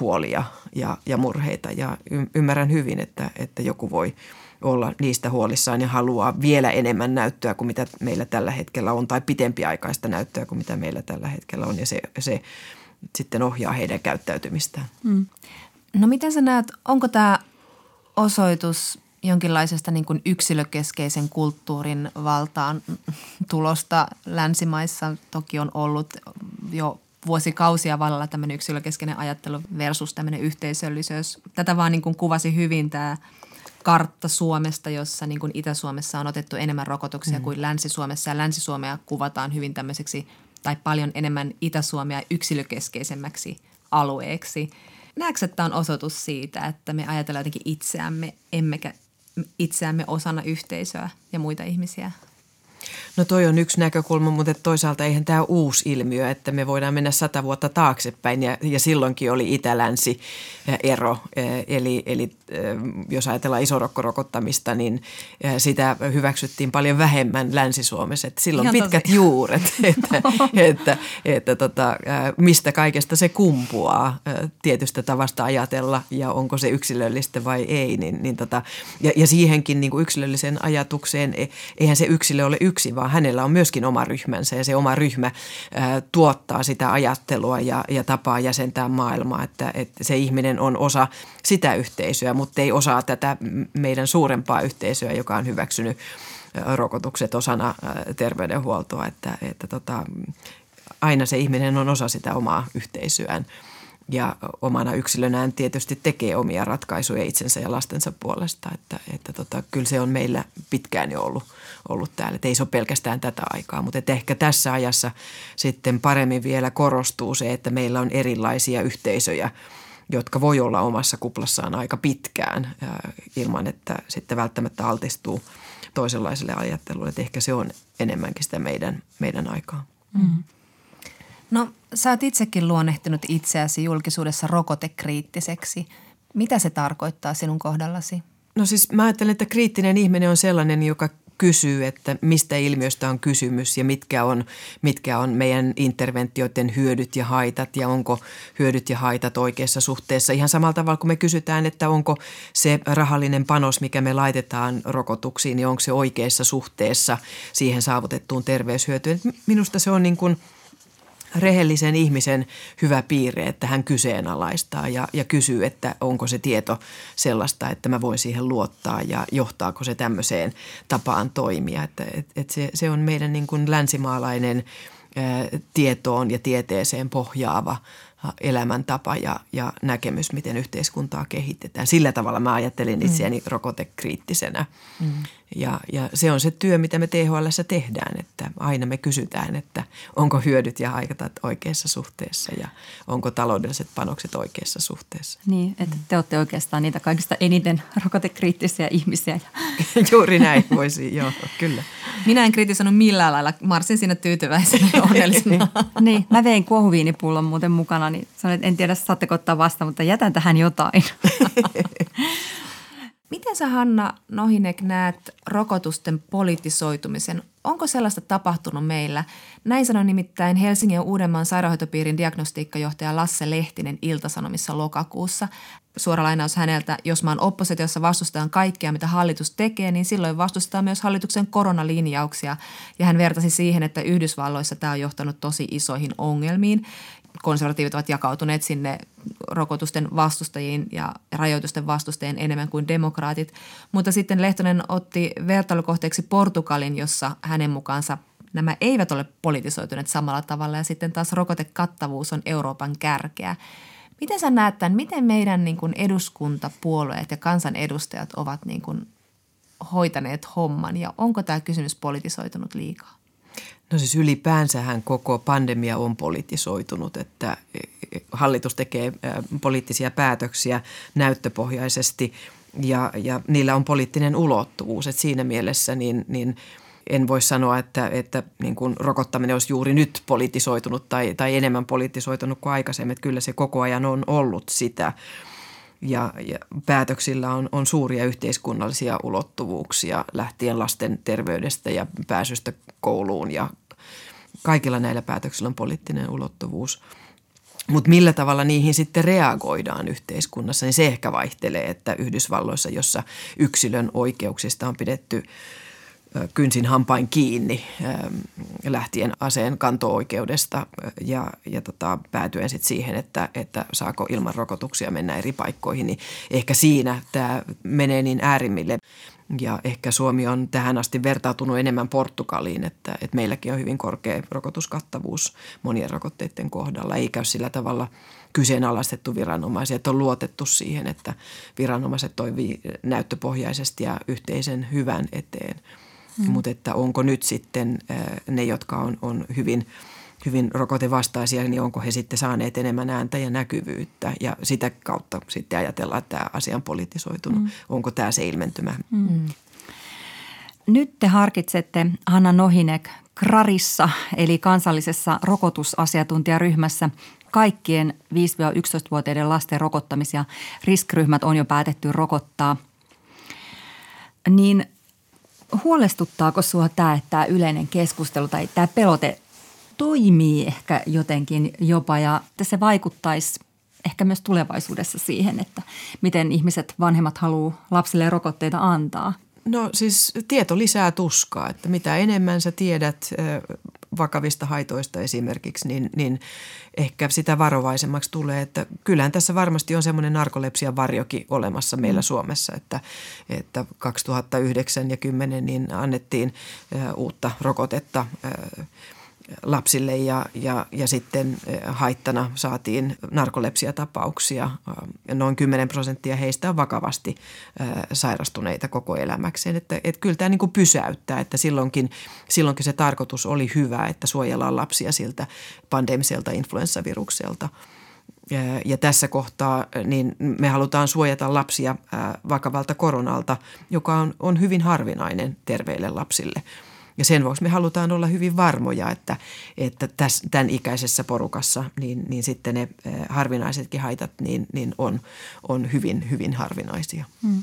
S1: huolia ja, ja murheita ja ymmärrän hyvin, että, että joku voi olla niistä huolissaan ja haluaa vielä enemmän näyttöä kuin mitä meillä tällä hetkellä on tai pitempiaikaista näyttöä kuin mitä meillä tällä hetkellä on ja se, se sitten ohjaa heidän käyttäytymistään. Mm.
S3: No miten sä näet, onko tämä osoitus jonkinlaisesta niin kuin yksilökeskeisen kulttuurin valtaan tulosta länsimaissa. Toki on ollut jo vuosikausia vallalla tämmöinen yksilökeskeinen ajattelu versus tämmöinen yhteisöllisyys. Tätä vaan niin kuin kuvasi hyvin tämä kartta Suomesta, jossa niin kuin Itä-Suomessa on otettu enemmän rokotuksia mm. kuin Länsi-Suomessa. Ja Länsi-Suomea kuvataan hyvin tämmöiseksi tai paljon enemmän Itä-Suomea yksilökeskeisemmäksi alueeksi. Näetkö, että on osoitus siitä, että me ajatellaan jotenkin itseämme, emmekä itseämme osana yhteisöä ja muita ihmisiä?
S1: No toi on yksi näkökulma, mutta toisaalta eihän tämä uusi ilmiö, että me voidaan mennä sata vuotta taaksepäin ja, ja silloinkin oli itä-länsi ero. Eli, eli jos ajatellaan isorokkorokottamista, niin sitä hyväksyttiin paljon vähemmän Länsi-Suomessa. Että silloin Ihan pitkät tosi. juuret, että, että, että tota, mistä kaikesta se kumpuaa tietystä tavasta ajatella ja onko se yksilöllistä vai ei. Niin, niin tota, ja, ja siihenkin niin kuin yksilölliseen ajatukseen, e, eihän se yksilö ole yksi, vaan hänellä on myöskin oma ryhmänsä ja se oma ryhmä ää, tuottaa sitä ajattelua ja, ja tapaa jäsentää maailmaa, että, että se ihminen on osa sitä yhteisöä, mutta ei osaa tätä meidän suurempaa yhteisöä, joka on hyväksynyt rokotukset osana terveydenhuoltoa, että, että tota, aina se ihminen on osa sitä omaa yhteisöään ja omana yksilönään tietysti tekee omia ratkaisuja itsensä ja lastensa puolesta, että, että tota, kyllä se on meillä pitkään jo ollut, ollut täällä. Et ei se ole pelkästään tätä aikaa, mutta että ehkä tässä ajassa sitten paremmin vielä korostuu se, että meillä on erilaisia yhteisöjä, jotka voi olla omassa kuplassaan aika pitkään ilman, että sitten välttämättä altistuu toisenlaiselle ajattelulle. Että ehkä se on enemmänkin sitä meidän, meidän aikaa. Mm.
S3: No sä oot itsekin luonnehtinut itseäsi julkisuudessa rokotekriittiseksi. Mitä se tarkoittaa sinun kohdallasi?
S1: No siis mä ajattelen, että kriittinen ihminen on sellainen, joka kysyy, että mistä ilmiöstä on kysymys ja mitkä on, mitkä on meidän interventioiden hyödyt ja haitat ja onko hyödyt ja haitat oikeassa suhteessa. Ihan samalla tavalla kuin me kysytään, että onko se rahallinen panos, mikä me laitetaan rokotuksiin, niin onko se oikeassa suhteessa siihen saavutettuun terveyshyötyyn. Minusta se on niin kuin – rehellisen ihmisen hyvä piirre, että hän kyseenalaistaa ja, ja kysyy, että onko se tieto sellaista, että mä voin siihen luottaa ja johtaako se tämmöiseen tapaan toimia. Että, et, et se, se on meidän niin kuin länsimaalainen ää, tietoon ja tieteeseen pohjaava elämäntapa ja, ja näkemys, miten yhteiskuntaa kehitetään. Sillä tavalla mä ajattelin itseäni mm. rokotekriittisenä. Mm. Ja, ja se on se työ, mitä me THL tehdään, että aina me kysytään, että onko hyödyt ja haitat oikeassa suhteessa ja onko taloudelliset panokset oikeassa suhteessa.
S4: Niin, että te olette oikeastaan niitä kaikista eniten rokotekriittisiä ihmisiä.
S1: Juuri näin voisi, joo, kyllä.
S3: Minä en kritisoinut millään lailla, marsin siinä tyytyväisenä ja onnellisena.
S4: niin, mä vein kuohuviinipullon muuten mukana, niin sanoin, että en tiedä saatteko ottaa vastaan, mutta jätän tähän jotain.
S3: Miten sä Hanna Nohinek näet rokotusten politisoitumisen? Onko sellaista tapahtunut meillä? Näin sanoi nimittäin Helsingin ja Uudenmaan sairaanhoitopiirin diagnostiikkajohtaja Lasse Lehtinen Iltasanomissa lokakuussa. Suora lainaus häneltä, jos maan oppositiossa vastustetaan kaikkea, mitä hallitus tekee, niin silloin vastustaa myös hallituksen koronalinjauksia. Ja hän vertasi siihen, että Yhdysvalloissa tämä on johtanut tosi isoihin ongelmiin konservatiivit ovat jakautuneet sinne rokotusten vastustajiin ja rajoitusten vastustajien enemmän kuin demokraatit. Mutta sitten Lehtonen otti vertailukohteeksi Portugalin, jossa hänen mukaansa nämä eivät ole politisoituneet samalla tavalla ja sitten taas rokotekattavuus on Euroopan kärkeä. Miten sä näet tämän, miten meidän niin kuin eduskuntapuolueet ja kansanedustajat ovat niin kuin hoitaneet homman ja onko tämä kysymys politisoitunut liikaa?
S1: No siis ylipäänsähän koko pandemia on politisoitunut, että hallitus tekee poliittisia päätöksiä näyttöpohjaisesti ja, ja niillä on poliittinen ulottuvuus. Että siinä mielessä niin, niin en voi sanoa, että, että niin kuin rokottaminen olisi juuri nyt politisoitunut tai, tai enemmän politisoitunut kuin aikaisemmin. Että kyllä se koko ajan on ollut sitä ja, ja päätöksillä on, on suuria yhteiskunnallisia ulottuvuuksia lähtien lasten terveydestä ja pääsystä kouluun ja kaikilla näillä päätöksillä on poliittinen ulottuvuus. Mutta millä tavalla niihin sitten reagoidaan yhteiskunnassa, niin se ehkä vaihtelee, että Yhdysvalloissa, jossa yksilön oikeuksista on pidetty – kynsin hampain kiinni lähtien aseen kanto-oikeudesta ja, ja tota, päätyen sitten siihen, että, että saako ilman rokotuksia mennä eri paikkoihin, niin ehkä siinä tämä menee niin äärimmille. Ja ehkä Suomi on tähän asti vertautunut enemmän Portugaliin, että, että meilläkin on hyvin korkea rokotuskattavuus monien rokotteiden kohdalla. Ei käy sillä tavalla kyseenalaistettu viranomaisia, että on luotettu siihen, että viranomaiset toimii näyttöpohjaisesti ja yhteisen hyvän eteen – Mm. Mutta että onko nyt sitten ne, jotka on, on hyvin, hyvin rokotevastaisia, niin onko he sitten saaneet enemmän ääntä ja näkyvyyttä ja sitä kautta sitten ajatellaan, että tämä asia on politisoitunut. Mm. Onko tämä se ilmentymä? Mm.
S4: nyt te harkitsette Hanna Nohinek Krarissa eli kansallisessa rokotusasiantuntijaryhmässä kaikkien 5-11-vuotiaiden lasten rokottamisia. Riskryhmät on jo päätetty rokottaa. Niin huolestuttaako sinua tämä, että tämä yleinen keskustelu tai tämä pelote toimii ehkä jotenkin jopa ja että se vaikuttaisi ehkä myös tulevaisuudessa siihen, että miten ihmiset, vanhemmat haluaa lapsille rokotteita antaa?
S1: No siis tieto lisää tuskaa, että mitä enemmän sä tiedät vakavista haitoista esimerkiksi, niin, niin ehkä sitä varovaisemmaksi tulee. Että kyllähän tässä varmasti on semmoinen narkolepsian varjokin olemassa meillä mm. Suomessa, että, että 2009 ja 10 niin annettiin uutta rokotetta lapsille ja, ja, ja sitten haittana saatiin narkolepsiatapauksia. Noin 10 prosenttia heistä on vakavasti sairastuneita koko elämäkseen. Että, että kyllä tämä niin kuin pysäyttää, että silloinkin, silloinkin se tarkoitus oli hyvä, että suojellaan lapsia siltä pandemiselta influenssavirukselta. Ja tässä kohtaa niin me halutaan suojata lapsia vakavalta koronalta, joka on, on hyvin harvinainen terveille lapsille – ja sen vuoksi me halutaan olla hyvin varmoja, että, että tässä, tämän ikäisessä porukassa niin, niin sitten ne eh, harvinaisetkin haitat niin, niin on, on hyvin, hyvin harvinaisia. Hmm.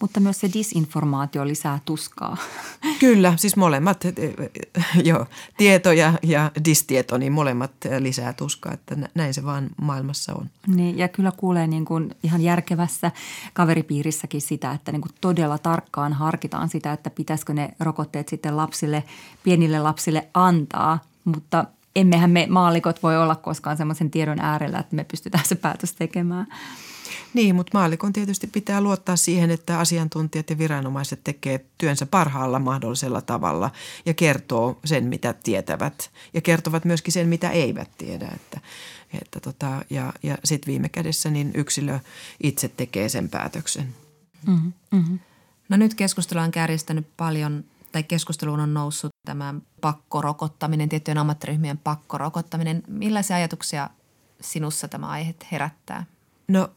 S4: Mutta myös se disinformaatio lisää tuskaa.
S1: Kyllä, siis molemmat, eh, eh, joo, tieto ja, ja distieto, niin molemmat lisää tuskaa, että näin se vaan maailmassa on.
S4: Niin, ja kyllä kuulee niin kuin ihan järkevässä kaveripiirissäkin sitä, että niin kuin todella tarkkaan harkitaan sitä, että pitäisikö ne rokotteet sitten lapsille, pienille lapsille antaa, mutta emmehän me maalikot voi olla koskaan sellaisen tiedon äärellä, että me pystytään se päätös tekemään.
S1: Niin, mutta maallikon tietysti pitää luottaa siihen, että asiantuntijat ja viranomaiset tekee työnsä parhaalla mahdollisella tavalla ja kertoo sen, mitä tietävät ja kertovat myöskin sen, mitä eivät tiedä. Että, että tota, ja ja sitten viime kädessä niin yksilö itse tekee sen päätöksen. Mm-hmm.
S3: Mm-hmm. No nyt keskustelu on kärjistänyt paljon tai keskusteluun on noussut tämä pakkorokottaminen, tiettyjen ammattiryhmien pakkorokottaminen. Millaisia ajatuksia sinussa tämä aihe herättää?
S1: No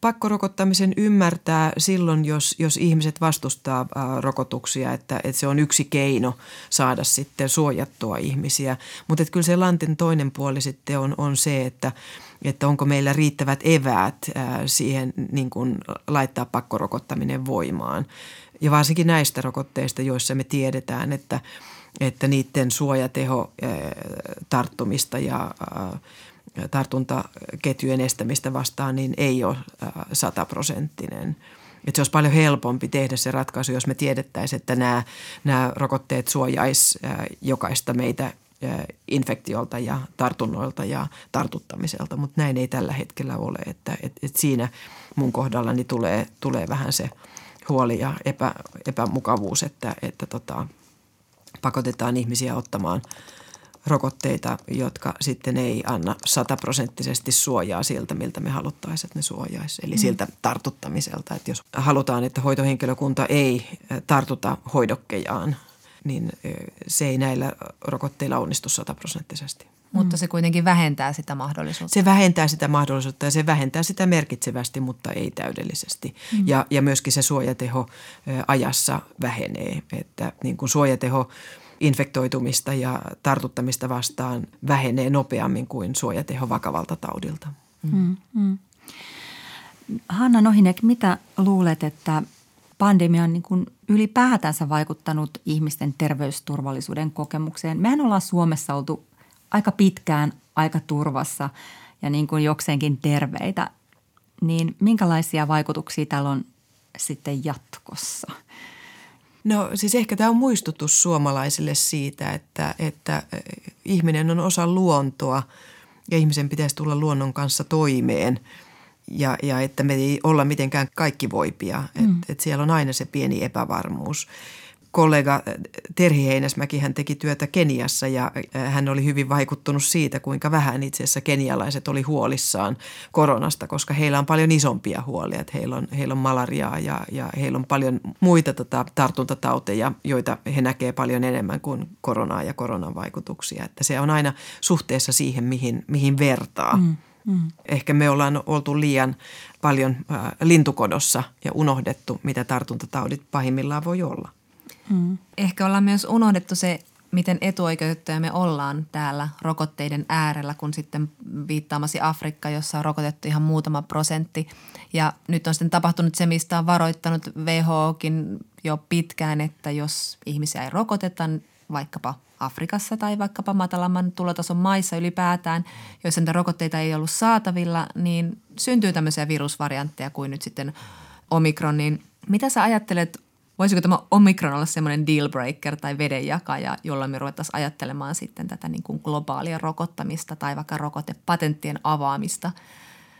S1: pakkorokottamisen ymmärtää silloin, jos, jos ihmiset vastustaa ää, rokotuksia, että, että se on yksi keino saada sitten suojattua ihmisiä. Mutta kyllä se lantin toinen puoli sitten on, on se, että, että onko meillä riittävät eväät ää, siihen niin kuin laittaa pakkorokottaminen voimaan. Ja varsinkin näistä rokotteista, joissa me tiedetään, että, että niiden suojateho ää, tarttumista ja ää, tartuntaketjujen estämistä vastaan, niin ei ole sataprosenttinen. Että se olisi paljon helpompi tehdä se ratkaisu, jos me tiedettäisiin, että nämä, nämä rokotteet suojaisi jokaista meitä infektiolta ja tartunnoilta ja tartuttamiselta, mutta näin ei tällä hetkellä ole. Että, et, et siinä mun kohdallani tulee, tulee vähän se huoli ja epä, epämukavuus, että, että tota, pakotetaan ihmisiä ottamaan – rokotteita, jotka sitten ei anna sataprosenttisesti suojaa siltä, miltä me haluttaisiin, että ne suojaisi. Eli mm. siltä tartuttamiselta, että jos halutaan, että hoitohenkilökunta ei tartuta hoidokkejaan, niin se ei näillä rokotteilla onnistu sataprosenttisesti.
S3: Mutta se kuitenkin vähentää sitä mahdollisuutta.
S1: Se vähentää sitä mahdollisuutta ja se vähentää sitä merkitsevästi, mutta ei täydellisesti. Mm. Ja, ja myöskin se suojateho ajassa vähenee. Että niin kuin suojateho – infektoitumista ja tartuttamista vastaan vähenee nopeammin kuin suojateho vakavalta taudilta. Mm. Mm.
S4: Hanna Nohinek, mitä luulet, että pandemia on niin kuin ylipäätänsä vaikuttanut ihmisten terveysturvallisuuden kokemukseen? Mehän ollaan Suomessa oltu aika pitkään aika turvassa ja niin kuin jokseenkin terveitä. Niin minkälaisia vaikutuksia täällä on sitten jatkossa?
S1: No siis ehkä tämä on muistutus suomalaisille siitä, että, että eh, ihminen on osa luontoa ja ihmisen pitäisi tulla luonnon kanssa toimeen ja, ja että me ei olla mitenkään kaikki voipia. Mm. Että et siellä on aina se pieni epävarmuus kollega Terhi Heinäsmäki, hän teki työtä Keniassa ja äh, hän oli hyvin vaikuttunut siitä, kuinka vähän itse asiassa kenialaiset oli huolissaan koronasta, koska heillä on paljon isompia huolia. Että heillä, on, heillä on malariaa ja, ja heillä on paljon muita tota, tartuntatauteja, joita he näkee paljon enemmän kuin koronaa ja koronan vaikutuksia. Että se on aina suhteessa siihen, mihin, mihin vertaa. Mm. Mm. Ehkä me ollaan oltu liian paljon äh, lintukodossa ja unohdettu, mitä tartuntataudit pahimmillaan voi olla.
S3: Mm. Ehkä ollaan myös unohdettu se, miten etuoikeutettuja me ollaan täällä rokotteiden äärellä, kun sitten viittaamasi Afrikka, jossa on rokotettu ihan muutama prosentti. Ja nyt on sitten tapahtunut se, mistä on varoittanut WHOkin jo pitkään, että jos ihmisiä ei rokoteta, vaikkapa Afrikassa tai vaikkapa matalamman tulotason maissa ylipäätään, joissa niitä rokotteita ei ollut saatavilla, niin syntyy tämmöisiä virusvariantteja kuin nyt sitten omikron. Niin mitä sä ajattelet, voisiko tämä omikron olla semmoinen deal breaker tai vedenjakaja, jolla me ruvettaisiin ajattelemaan sitten tätä niin kuin globaalia rokottamista tai vaikka rokotepatenttien avaamista –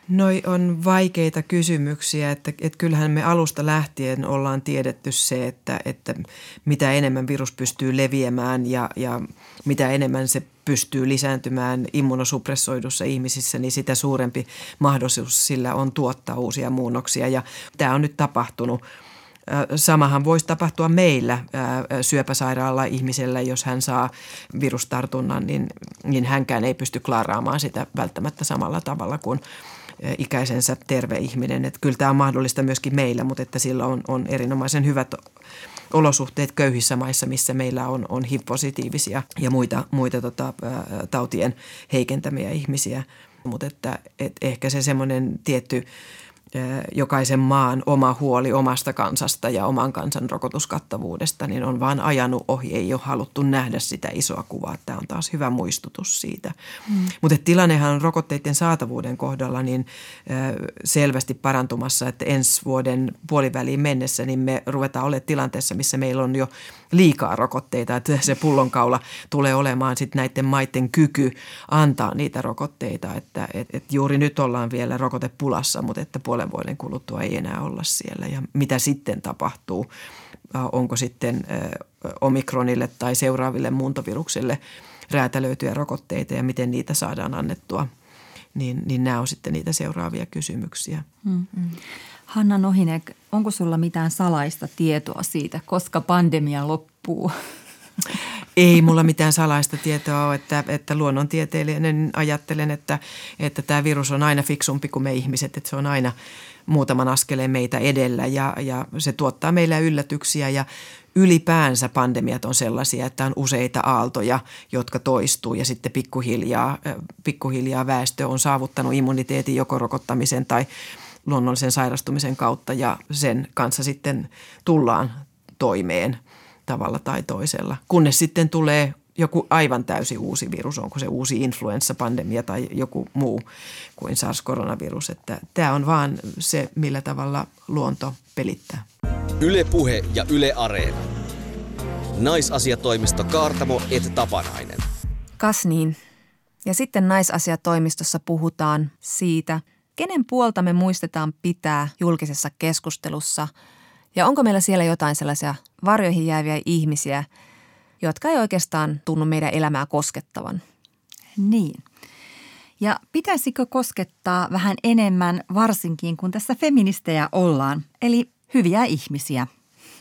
S1: Noi on vaikeita kysymyksiä, että, että kyllähän me alusta lähtien ollaan tiedetty se, että, että mitä enemmän virus pystyy leviämään ja, ja mitä enemmän se pystyy lisääntymään immunosupressoidussa ihmisissä, niin sitä suurempi mahdollisuus sillä on tuottaa uusia muunnoksia. Ja tämä on nyt tapahtunut. Samahan voisi tapahtua meillä syöpäsairaalla ihmisellä, jos hän saa virustartunnan, niin, niin hänkään ei pysty klaaraamaan sitä välttämättä samalla tavalla kuin – ikäisensä terve ihminen. Että kyllä tämä on mahdollista myöskin meillä, mutta että sillä on, on erinomaisen hyvät olosuhteet köyhissä maissa, missä meillä on, on HIV-positiivisia ja muita, muita tota, tautien heikentämiä ihmisiä. Mutta että, et ehkä se semmoinen tietty – jokaisen maan oma huoli omasta kansasta ja oman kansan rokotuskattavuudesta, niin on vaan ajanut ohi. Ei ole haluttu nähdä sitä isoa kuvaa. Tämä on taas hyvä muistutus siitä. Mm. Mutta tilannehan on rokotteiden saatavuuden kohdalla niin selvästi parantumassa, että ensi vuoden puoliväliin mennessä niin me ruvetaan olemaan tilanteessa, missä meillä on jo liikaa rokotteita. Että se pullonkaula tulee olemaan sitten näiden maiden kyky antaa niitä rokotteita. Että et, et juuri nyt ollaan vielä rokotepulassa, mutta että puolen puolen vuoden kuluttua ei enää olla siellä ja mitä sitten tapahtuu. Onko sitten omikronille tai seuraaville muuntoviruksille räätälöityjä rokotteita ja miten niitä saadaan annettua, niin, niin nämä on sitten niitä seuraavia kysymyksiä. Mm-hmm.
S4: Hanna Nohinek, onko sulla mitään salaista tietoa siitä, koska pandemia loppuu?
S1: Ei mulla mitään salaista tietoa ole, että, että luonnontieteilijän ajattelen, että, että tämä virus on aina fiksumpi kuin me ihmiset, että se on aina muutaman askeleen meitä edellä ja, ja se tuottaa meille yllätyksiä ja ylipäänsä pandemiat on sellaisia, että on useita aaltoja, jotka toistuu ja sitten pikkuhiljaa, pikkuhiljaa väestö on saavuttanut immuniteetin joko rokottamisen tai luonnollisen sairastumisen kautta ja sen kanssa sitten tullaan toimeen – tavalla tai toisella. Kunnes sitten tulee joku aivan täysi uusi virus, onko se uusi influenssapandemia tai joku muu kuin SARS-koronavirus. Että tämä on vaan se, millä tavalla luonto pelittää.
S2: Ylepuhe ja Yle Areena. Naisasiatoimisto Kaartamo et Tapanainen.
S3: Kas niin. Ja sitten naisasiatoimistossa puhutaan siitä, kenen puolta me muistetaan pitää julkisessa keskustelussa – ja onko meillä siellä jotain sellaisia varjoihin jääviä ihmisiä, jotka ei oikeastaan tunnu meidän elämää koskettavan?
S4: Niin. Ja pitäisikö koskettaa vähän enemmän, varsinkin kun tässä feministejä ollaan, eli hyviä ihmisiä.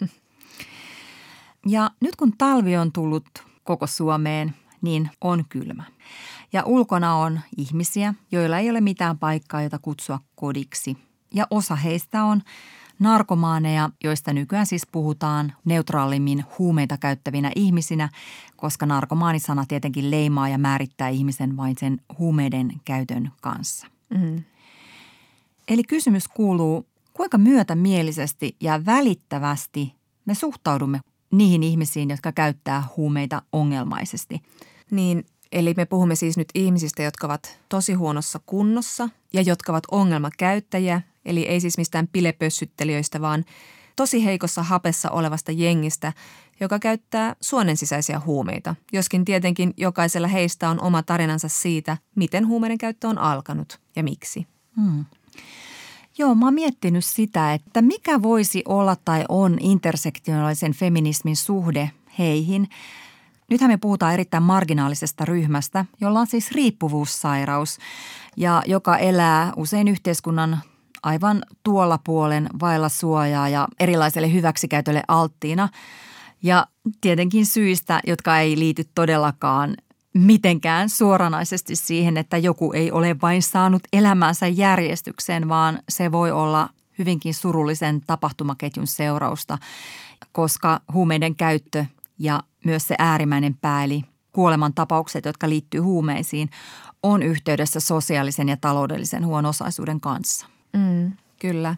S4: Ja nyt kun talvi on tullut koko Suomeen, niin on kylmä. Ja ulkona on ihmisiä, joilla ei ole mitään paikkaa, jota kutsua kodiksi. Ja osa heistä on narkomaaneja, joista nykyään siis puhutaan neutraalimmin huumeita käyttävinä ihmisinä, koska narkomaanisana tietenkin leimaa ja määrittää ihmisen vain sen huumeiden käytön kanssa. Mm. Eli kysymys kuuluu, kuinka myötämielisesti ja välittävästi me suhtaudumme niihin ihmisiin, jotka käyttää huumeita ongelmaisesti.
S3: Niin, eli me puhumme siis nyt ihmisistä, jotka ovat tosi huonossa kunnossa ja jotka ovat ongelmakäyttäjiä Eli ei siis mistään pilepössyttelijöistä, vaan tosi heikossa hapessa olevasta jengistä, joka käyttää suonen sisäisiä huumeita. Joskin tietenkin jokaisella heistä on oma tarinansa siitä, miten huumeiden käyttö on alkanut ja miksi. Hmm.
S4: Joo, mä oon miettinyt sitä, että mikä voisi olla tai on intersektionaalisen feminismin suhde heihin. Nythän me puhutaan erittäin marginaalisesta ryhmästä, jolla on siis riippuvuussairaus ja joka elää usein yhteiskunnan aivan tuolla puolen vailla suojaa ja erilaiselle hyväksikäytölle alttiina. Ja tietenkin syistä, jotka ei liity todellakaan mitenkään suoranaisesti siihen, että joku ei ole vain saanut elämänsä järjestykseen, vaan se voi olla hyvinkin surullisen tapahtumaketjun seurausta. koska huumeiden käyttö ja myös se äärimmäinen pää, eli kuoleman tapaukset, jotka liittyy huumeisiin, on yhteydessä sosiaalisen ja taloudellisen huono-osaisuuden kanssa.
S3: Mm, kyllä.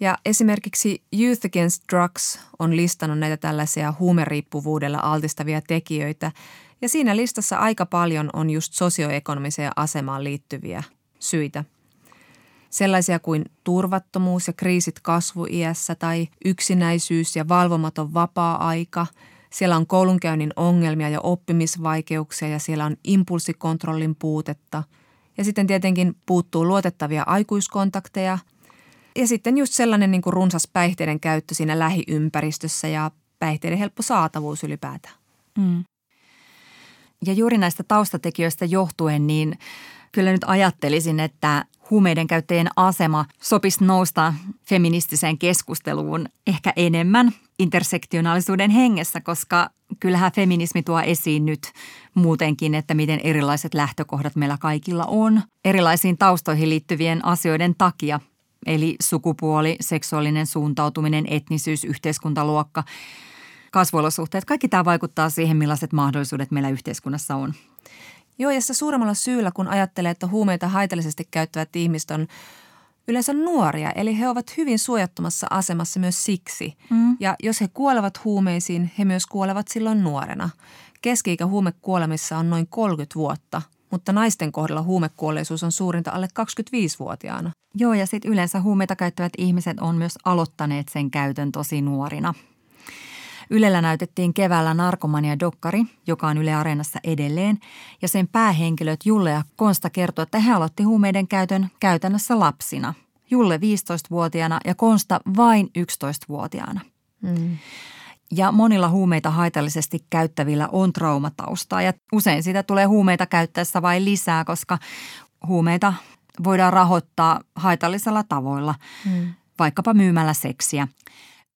S3: Ja esimerkiksi Youth Against Drugs on listannut näitä tällaisia huumeriippuvuudella altistavia tekijöitä. Ja siinä listassa aika paljon on just sosioekonomiseen asemaan liittyviä syitä. Sellaisia kuin turvattomuus ja kriisit kasvuiässä tai yksinäisyys ja valvomaton vapaa-aika. Siellä on koulunkäynnin ongelmia ja oppimisvaikeuksia ja siellä on impulssikontrollin puutetta. Ja sitten tietenkin puuttuu luotettavia aikuiskontakteja – ja sitten just sellainen niin kuin runsas päihteiden käyttö siinä lähiympäristössä ja päihteiden helppo saatavuus ylipäätään. Mm.
S4: Ja juuri näistä taustatekijöistä johtuen, niin kyllä nyt ajattelisin, että huumeiden käyttäjien asema sopisi nousta feministiseen keskusteluun ehkä enemmän intersektionaalisuuden hengessä, koska kyllähän feminismi tuo esiin nyt muutenkin, että miten erilaiset lähtökohdat meillä kaikilla on erilaisiin taustoihin liittyvien asioiden takia – eli sukupuoli, seksuaalinen suuntautuminen, etnisyys, yhteiskuntaluokka, kasvuolosuhteet. Kaikki tämä vaikuttaa siihen, millaiset mahdollisuudet meillä yhteiskunnassa on.
S3: Joo, ja suuremmalla syyllä, kun ajattelee, että huumeita haitallisesti käyttävät ihmiset on yleensä nuoria, eli he ovat hyvin suojattomassa asemassa myös siksi. Mm. Ja jos he kuolevat huumeisiin, he myös kuolevat silloin nuorena. Keski-ikä huumekuolemissa on noin 30 vuotta – mutta naisten kohdalla huumekuolleisuus on suurinta alle 25-vuotiaana.
S4: Joo, ja sitten yleensä huumeita käyttävät ihmiset on myös aloittaneet sen käytön tosi nuorina. Ylellä näytettiin keväällä narkomania-dokkari, joka on Yle Areenassa edelleen, ja sen päähenkilöt Julle ja Konsta kertoo, että he aloitti huumeiden käytön käytännössä lapsina. Julle 15-vuotiaana ja Konsta vain 11-vuotiaana. Mm. Ja monilla huumeita haitallisesti käyttävillä on traumataustaa ja usein sitä tulee huumeita käyttäessä vain lisää, koska huumeita voidaan rahoittaa haitallisella tavoilla, mm. vaikkapa myymällä seksiä.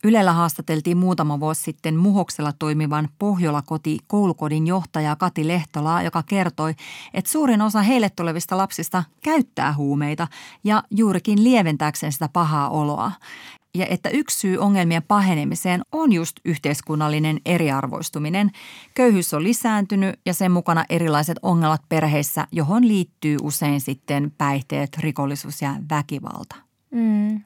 S4: Ylellä haastateltiin muutama vuosi sitten Muhoksella toimivan Pohjola-koti koulukodin johtaja Kati Lehtolaa, joka kertoi, että suurin osa heille tulevista lapsista käyttää huumeita ja juurikin lieventääkseen sitä pahaa oloa ja että yksi syy ongelmien pahenemiseen on just yhteiskunnallinen eriarvoistuminen. Köyhyys on lisääntynyt ja sen mukana erilaiset ongelmat perheissä, johon liittyy usein sitten päihteet, rikollisuus ja väkivalta.
S3: Mm.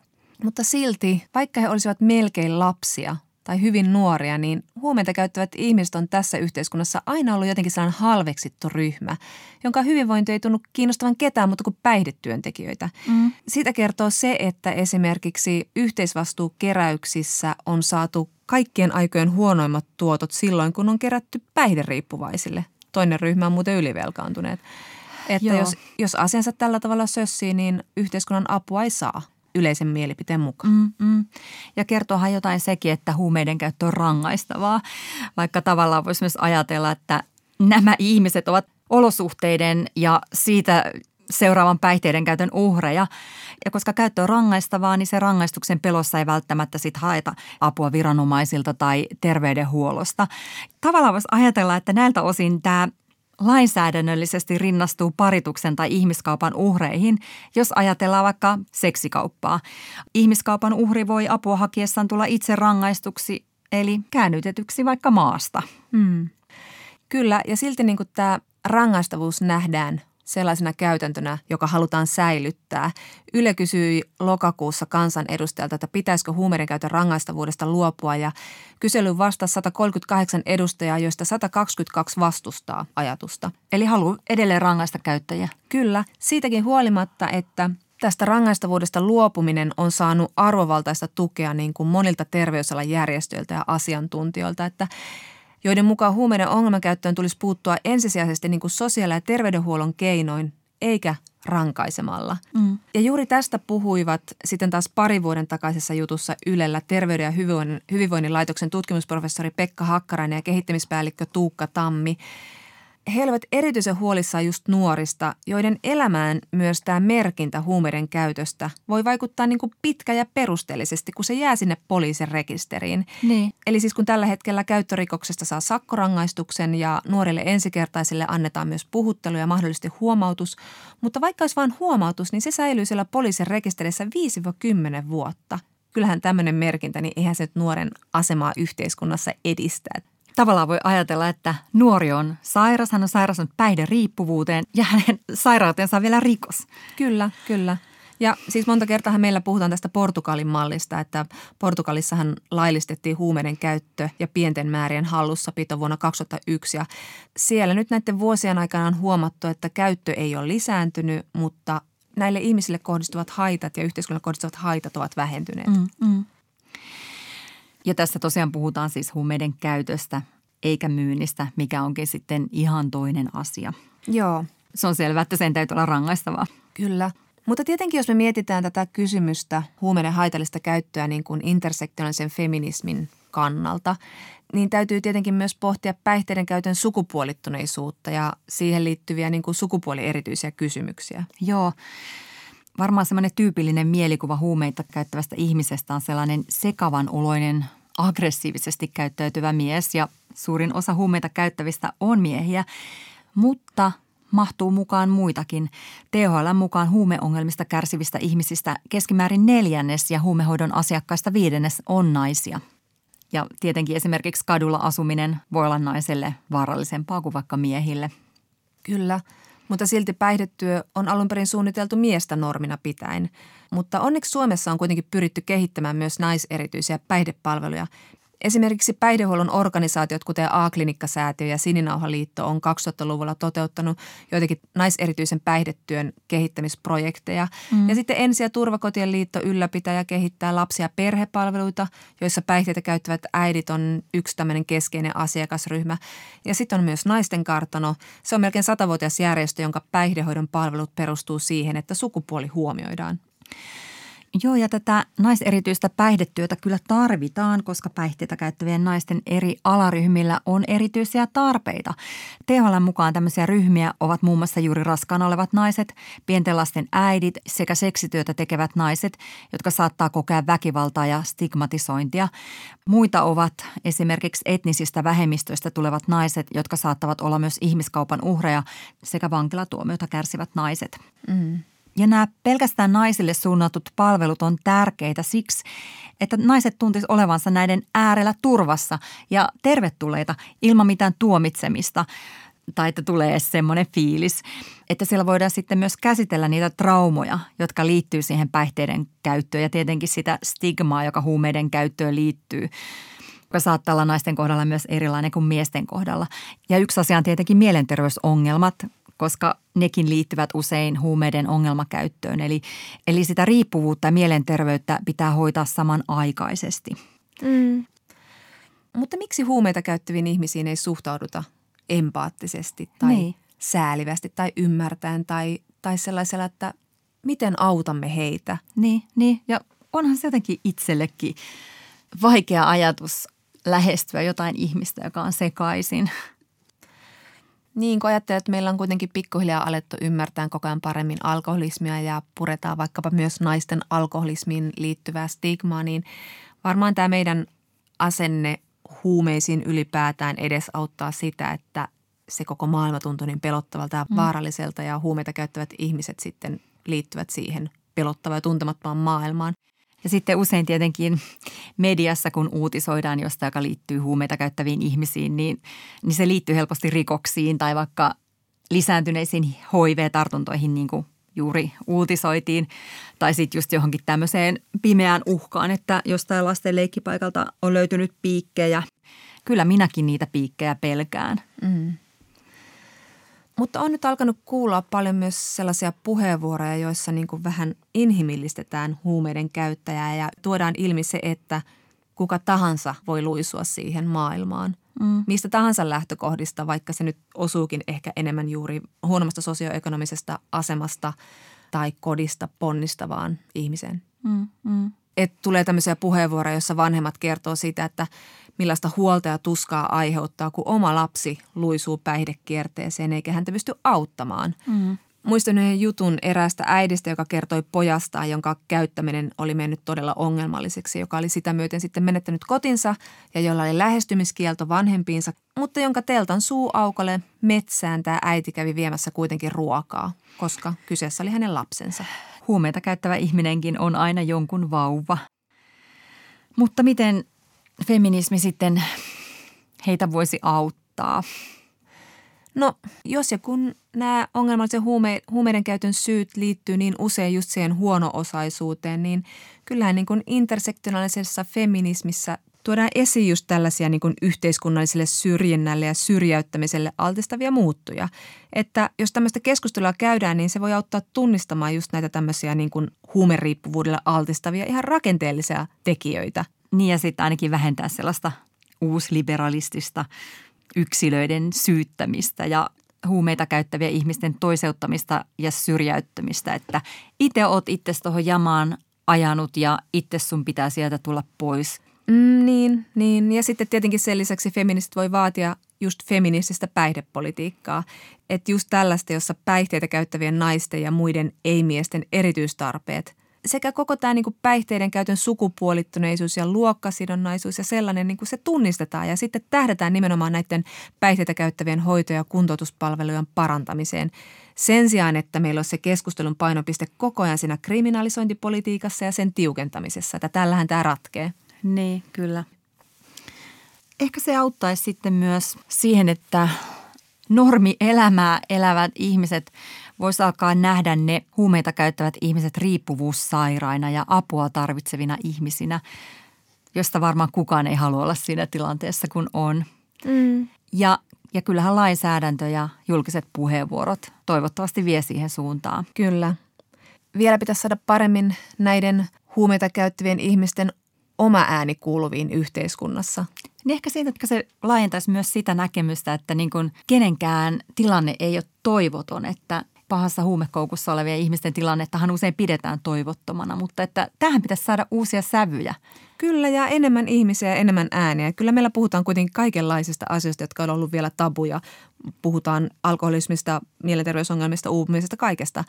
S3: Mutta silti, vaikka he olisivat melkein lapsia, tai hyvin nuoria, niin huumeita käyttävät ihmiset on tässä yhteiskunnassa aina ollut jotenkin sellainen halveksittu ryhmä, jonka hyvinvointi ei tunnu kiinnostavan ketään mutta kuin päihdetyöntekijöitä. Mm. Siitä kertoo se, että esimerkiksi yhteisvastuukeräyksissä on saatu kaikkien aikojen huonoimmat tuotot silloin, kun on kerätty päihderiippuvaisille. Toinen ryhmä on muuten ylivelkaantuneet. Että jos, jos asiansa tällä tavalla sössii, niin yhteiskunnan apua ei saa – yleisen mielipiteen mukaan. Mm, mm.
S4: Ja kertoohan jotain sekin, että huumeiden käyttö on rangaistavaa, vaikka tavallaan voisi myös ajatella, että nämä ihmiset ovat olosuhteiden ja siitä seuraavan päihteiden käytön uhreja. Ja koska käyttö on rangaistavaa, niin se rangaistuksen pelossa ei välttämättä sit haeta apua viranomaisilta tai terveydenhuollosta. Tavallaan voisi ajatella, että näiltä osin tämä lainsäädännöllisesti rinnastuu parituksen tai ihmiskaupan uhreihin, jos ajatellaan vaikka seksikauppaa. Ihmiskaupan uhri voi apua hakiessaan tulla itse rangaistuksi, eli käännytetyksi vaikka maasta. Hmm.
S3: Kyllä, ja silti niin tämä rangaistavuus nähdään sellaisena käytäntönä, joka halutaan säilyttää. Yle kysyi lokakuussa kansanedustajalta, että pitäisikö huumeiden käytön rangaistavuudesta luopua ja kysely vastasi 138 edustajaa, joista 122 vastustaa ajatusta.
S4: Eli haluaa edelleen rangaista käyttäjiä.
S3: Kyllä, siitäkin huolimatta, että tästä rangaistavuudesta luopuminen on saanut arvovaltaista tukea niin kuin monilta terveysalan järjestöiltä ja asiantuntijoilta, että joiden mukaan huumeiden ongelmakäyttöön tulisi puuttua ensisijaisesti niin kuin sosiaali- ja terveydenhuollon keinoin, eikä rankaisemalla. Mm. Ja juuri tästä puhuivat sitten taas pari vuoden takaisessa jutussa Ylellä Terveyden ja hyvinvoinnin, hyvinvoinnin laitoksen tutkimusprofessori Pekka Hakkarainen ja kehittämispäällikkö Tuukka Tammi – he olivat erityisen huolissaan just nuorista, joiden elämään myös tämä merkintä huumeiden käytöstä voi vaikuttaa niin kuin pitkä ja perusteellisesti, kun se jää sinne poliisin rekisteriin. Niin. Eli siis kun tällä hetkellä käyttörikoksesta saa sakkorangaistuksen ja nuorille ensikertaisille annetaan myös puhuttelu ja mahdollisesti huomautus, mutta vaikka olisi vain huomautus, niin se säilyy siellä poliisin rekisterissä 5-10 vuotta – kyllähän tämmöinen merkintä, niin eihän se nyt nuoren asemaa yhteiskunnassa edistä.
S4: Tavallaan voi ajatella, että nuori on sairas, hän on sairastunut päihderiippuvuuteen ja hänen sairautensa on vielä rikos.
S3: Kyllä, kyllä. Ja siis monta kertaa meillä puhutaan tästä Portugalin mallista, että Portugalissahan laillistettiin huumeiden käyttö ja pienten määrien hallussapito vuonna 2001. Ja siellä nyt näiden vuosien aikana on huomattu, että käyttö ei ole lisääntynyt, mutta näille ihmisille kohdistuvat haitat ja yhteiskunnalle kohdistuvat haitat ovat vähentyneet. Mm, mm.
S4: Ja tässä tosiaan puhutaan siis huumeiden käytöstä eikä myynnistä, mikä onkin sitten ihan toinen asia.
S3: Joo.
S4: Se on selvää, että sen täytyy olla rangaistavaa.
S3: Kyllä. Mutta tietenkin, jos me mietitään tätä kysymystä huumeiden haitallista käyttöä niin kuin intersektionaalisen feminismin kannalta, niin täytyy tietenkin myös pohtia päihteiden käytön sukupuolittuneisuutta ja siihen liittyviä niin kuin sukupuolierityisiä kysymyksiä.
S4: Joo. Varmaan semmoinen tyypillinen mielikuva huumeita käyttävästä ihmisestä on sellainen sekavan oloinen, aggressiivisesti käyttäytyvä mies ja suurin osa huumeita käyttävistä on miehiä, mutta – mahtuu mukaan muitakin. THL mukaan huumeongelmista kärsivistä ihmisistä keskimäärin neljännes ja huumehoidon asiakkaista viidennes on naisia. Ja tietenkin esimerkiksi kadulla asuminen voi olla naiselle vaarallisempaa kuin vaikka miehille.
S3: Kyllä, mutta silti päihdetyö on alun perin suunniteltu miestä normina pitäen. Mutta onneksi Suomessa on kuitenkin pyritty kehittämään myös naiserityisiä päihdepalveluja, Esimerkiksi päihdehuollon organisaatiot, kuten A-klinikkasäätiö ja Sininauhaliitto, on 2000-luvulla toteuttanut joitakin naiserityisen päihdetyön kehittämisprojekteja. Mm. Ja sitten Ensi- ja Turvakotien liitto ylläpitää ja kehittää lapsia ja perhepalveluita, joissa päihteitä käyttävät äidit on yksi tämmöinen keskeinen asiakasryhmä. Ja sitten on myös naisten kartano. Se on melkein satavuotias järjestö, jonka päihdehoidon palvelut perustuu siihen, että sukupuoli huomioidaan.
S4: Joo, ja tätä naiserityistä päihdetyötä kyllä tarvitaan, koska päihteitä käyttävien naisten eri alaryhmillä on erityisiä tarpeita. THL mukaan tämmöisiä ryhmiä ovat muun muassa juuri raskaana olevat naiset, pienten lasten äidit sekä seksityötä tekevät naiset, jotka saattaa kokea väkivaltaa ja stigmatisointia. Muita ovat esimerkiksi etnisistä vähemmistöistä tulevat naiset, jotka saattavat olla myös ihmiskaupan uhreja sekä vankilatuomiota kärsivät naiset. Mm. Ja nämä pelkästään naisille suunnatut palvelut on tärkeitä siksi, että naiset tuntis olevansa näiden äärellä turvassa ja tervetulleita ilman mitään tuomitsemista tai että tulee semmoinen fiilis, että siellä voidaan sitten myös käsitellä niitä traumoja, jotka liittyy siihen päihteiden käyttöön ja tietenkin sitä stigmaa, joka huumeiden käyttöön liittyy joka saattaa olla naisten kohdalla myös erilainen kuin miesten kohdalla. Ja yksi asia on tietenkin mielenterveysongelmat, koska nekin liittyvät usein huumeiden ongelmakäyttöön. Eli, eli sitä riippuvuutta ja mielenterveyttä pitää hoitaa samanaikaisesti. Mm.
S3: Mutta miksi huumeita käyttäviin ihmisiin ei suhtauduta empaattisesti tai niin. säälivästi tai ymmärtäen tai, tai sellaisella, että miten autamme heitä?
S4: Niin, niin. ja onhan se jotenkin itsellekin vaikea ajatus lähestyä jotain ihmistä, joka on sekaisin –
S3: niin, kun ajattelee, että meillä on kuitenkin pikkuhiljaa alettu ymmärtää koko ajan paremmin alkoholismia ja puretaan vaikkapa myös naisten alkoholismiin liittyvää stigmaa, niin varmaan tämä meidän asenne huumeisiin ylipäätään edesauttaa sitä, että se koko maailma tuntuu niin pelottavalta ja mm. vaaralliselta ja huumeita käyttävät ihmiset sitten liittyvät siihen pelottavaan ja tuntemattomaan maailmaan.
S4: Ja sitten usein tietenkin mediassa, kun uutisoidaan jostain, joka liittyy huumeita käyttäviin ihmisiin, niin, niin se liittyy helposti rikoksiin tai vaikka lisääntyneisiin HIV-tartuntoihin, niin kuin juuri uutisoitiin. Tai sitten just johonkin tämmöiseen pimeään uhkaan, että jostain lasten leikkipaikalta on löytynyt piikkejä. Kyllä minäkin niitä piikkejä pelkään. Mm.
S3: Mutta on nyt alkanut kuulla paljon myös sellaisia puheenvuoroja, joissa niin kuin vähän inhimillistetään huumeiden käyttäjää ja tuodaan ilmi se, että kuka tahansa voi luisua siihen maailmaan. Mm. Mistä tahansa lähtökohdista, vaikka se nyt osuukin ehkä enemmän juuri huonommasta sosioekonomisesta asemasta tai kodista ponnistavaan ihmiseen. Mm, mm. Et tulee tämmöisiä puheenvuoroja, joissa vanhemmat kertoo siitä, että millaista huolta ja tuskaa aiheuttaa, kun oma lapsi luisuu päihdekierteeseen eikä häntä pysty auttamaan. Mm. Muistan yhden jutun eräästä äidistä, joka kertoi pojastaan, jonka käyttäminen oli mennyt todella ongelmalliseksi, joka oli sitä myöten sitten menettänyt kotinsa ja jolla oli lähestymiskielto vanhempiinsa, mutta jonka teltan suuaukolle metsään tämä äiti kävi viemässä kuitenkin ruokaa, koska kyseessä oli hänen lapsensa.
S4: Huumeita käyttävä ihminenkin on aina jonkun vauva. Mutta miten feminismi sitten heitä voisi auttaa?
S3: No, jos ja kun nämä ongelmallisen huume, huumeiden käytön syyt liittyy niin usein just siihen huono-osaisuuteen, niin kyllähän niin kuin intersektionaalisessa feminismissä tuodaan esiin just tällaisia niin kuin yhteiskunnalliselle syrjinnälle ja syrjäyttämiselle altistavia muuttuja. Että jos tämmöistä keskustelua käydään, niin se voi auttaa tunnistamaan just näitä tämmöisiä niin kuin huumeriippuvuudelle altistavia ihan rakenteellisia tekijöitä.
S4: Niin ja sitten ainakin vähentää sellaista uusliberalistista yksilöiden syyttämistä ja huumeita käyttävien ihmisten toiseuttamista ja syrjäyttämistä, että itse oot itse tuohon jamaan ajanut ja itse sun pitää sieltä tulla pois.
S3: Mm, niin, niin. Ja sitten tietenkin sen lisäksi feministit voi vaatia just feminististä päihdepolitiikkaa. Että just tällaista, jossa päihteitä käyttävien naisten ja muiden ei-miesten erityistarpeet – sekä koko tämä niin kuin päihteiden käytön sukupuolittuneisuus ja luokkasidonnaisuus ja sellainen, niin kuin se tunnistetaan ja sitten tähdetään nimenomaan näiden päihteitä käyttävien hoito- ja kuntoutuspalvelujen parantamiseen. Sen sijaan, että meillä on se keskustelun painopiste koko ajan siinä kriminalisointipolitiikassa ja sen tiukentamisessa, että tällähän tämä ratkee.
S4: Niin, kyllä. Ehkä se auttaisi sitten myös siihen, että normielämää elävät ihmiset voisi alkaa nähdä ne huumeita käyttävät ihmiset riippuvuussairaina ja apua tarvitsevina ihmisinä, josta varmaan kukaan ei halua olla siinä tilanteessa, kun on. Mm. Ja, ja kyllähän lainsäädäntö ja julkiset puheenvuorot toivottavasti vie siihen suuntaan.
S3: Kyllä. Vielä pitäisi saada paremmin näiden huumeita käyttävien ihmisten oma ääni kuuluviin yhteiskunnassa.
S4: Niin ehkä siitä, että se laajentaisi myös sitä näkemystä, että niin kuin kenenkään tilanne ei ole toivoton, että pahassa huumekoukussa olevien ihmisten tilannettahan usein pidetään toivottomana, mutta että tähän pitäisi saada uusia sävyjä.
S3: Kyllä ja enemmän ihmisiä ja enemmän ääniä. Kyllä meillä puhutaan kuitenkin kaikenlaisista asioista, jotka on ollut vielä tabuja. Puhutaan alkoholismista, mielenterveysongelmista, uupumisesta, kaikesta.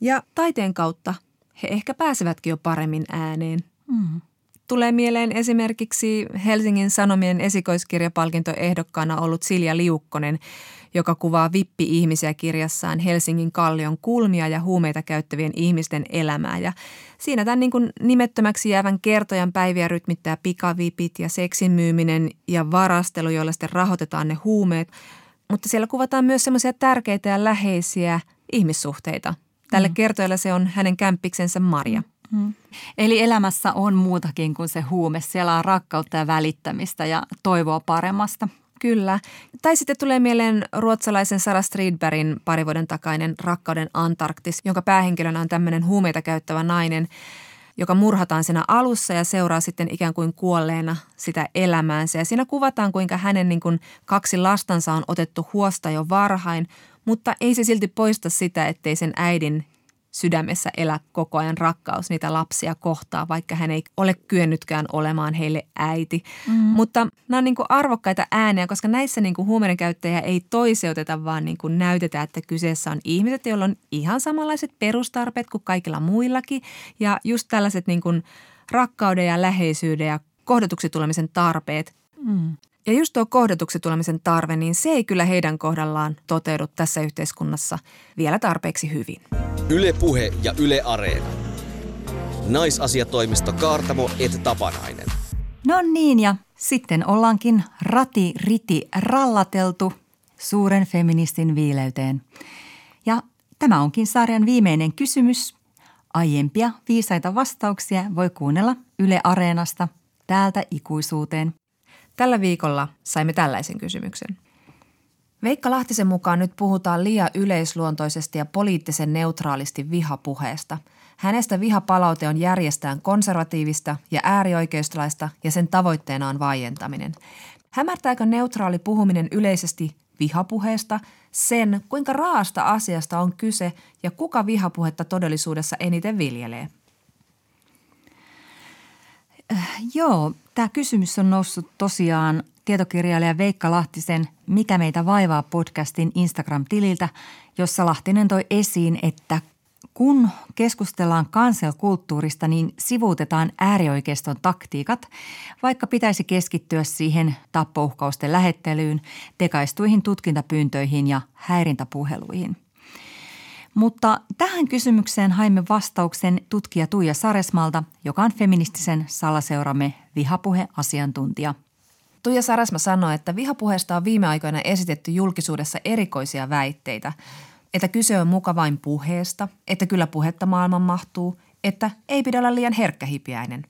S3: Ja taiteen kautta he ehkä pääsevätkin jo paremmin ääneen. Mm. Tulee mieleen esimerkiksi Helsingin Sanomien esikoiskirjapalkintoehdokkaana ollut Silja Liukkonen, joka kuvaa vippi-ihmisiä kirjassaan Helsingin kallion kulmia ja huumeita käyttävien ihmisten elämää. Ja siinä tämän niin kuin nimettömäksi jäävän kertojan päiviä rytmittää pikavipit ja seksin myyminen ja varastelu, joilla sitten rahoitetaan ne huumeet. Mutta siellä kuvataan myös semmoisia tärkeitä ja läheisiä ihmissuhteita. Tälle mm. kertojalle se on hänen kämppiksensä Maria.
S4: Mm. Eli elämässä on muutakin kuin se huume. Siellä on rakkautta ja välittämistä ja toivoa paremmasta.
S3: Kyllä. Tai sitten tulee mieleen ruotsalaisen Sara Stridbergin pari vuoden takainen Rakkauden Antarktis, jonka päähenkilönä on tämmöinen huumeita käyttävä nainen, joka murhataan siinä alussa ja seuraa sitten ikään kuin kuolleena sitä elämäänsä. Ja siinä kuvataan, kuinka hänen niin kuin kaksi lastansa on otettu huosta jo varhain, mutta ei se silti poista sitä, ettei sen äidin sydämessä elä koko ajan rakkaus niitä lapsia kohtaa, vaikka hän ei ole kyennytkään olemaan heille äiti. Mm. Mutta nämä on niin kuin arvokkaita ääniä, koska näissä niin kuin huumeiden käyttäjä ei toiseuteta, vaan niin kuin näytetään, että kyseessä on ihmiset, joilla on ihan samanlaiset perustarpeet kuin kaikilla muillakin. Ja just tällaiset niin kuin rakkauden ja läheisyyden ja kohdatuksi tulemisen tarpeet. Mm. Ja just tuo kohdatuksi tulemisen tarve, niin se ei kyllä heidän kohdallaan toteudu tässä yhteiskunnassa vielä tarpeeksi hyvin.
S2: Ylepuhe ja Yle Areena. Naisasiatoimisto Kaartamo et Tapanainen.
S4: No niin, ja sitten ollaankin rati riti rallateltu suuren feministin viileyteen. Ja tämä onkin sarjan viimeinen kysymys. Aiempia viisaita vastauksia voi kuunnella Yle Areenasta täältä ikuisuuteen.
S3: Tällä viikolla saimme tällaisen kysymyksen. Veikka Lahtisen mukaan nyt puhutaan liian yleisluontoisesti ja poliittisen neutraalisti vihapuheesta. Hänestä vihapalaute on järjestään konservatiivista ja äärioikeistolaista ja sen tavoitteena on vaientaminen. Hämärtääkö neutraali puhuminen yleisesti vihapuheesta, sen kuinka raasta asiasta on kyse ja kuka vihapuhetta todellisuudessa eniten viljelee?
S4: Äh, joo, tämä kysymys on noussut tosiaan tietokirjailija Veikka Lahtisen Mikä meitä vaivaa podcastin Instagram-tililtä, jossa Lahtinen toi esiin, että kun keskustellaan kanselkulttuurista, niin sivuutetaan äärioikeiston taktiikat, vaikka pitäisi keskittyä siihen tappouhkausten lähettelyyn, tekaistuihin tutkintapyyntöihin ja häirintäpuheluihin. Mutta tähän kysymykseen haimme vastauksen tutkija Tuija Saresmalta, joka on feministisen salaseuramme vihapuhe-asiantuntija.
S3: Tuija Saresma sanoi, että vihapuheesta on viime aikoina esitetty julkisuudessa erikoisia väitteitä, että kyse on muka vain puheesta, että kyllä puhetta maailman mahtuu, että ei pidä olla liian herkkähipiäinen.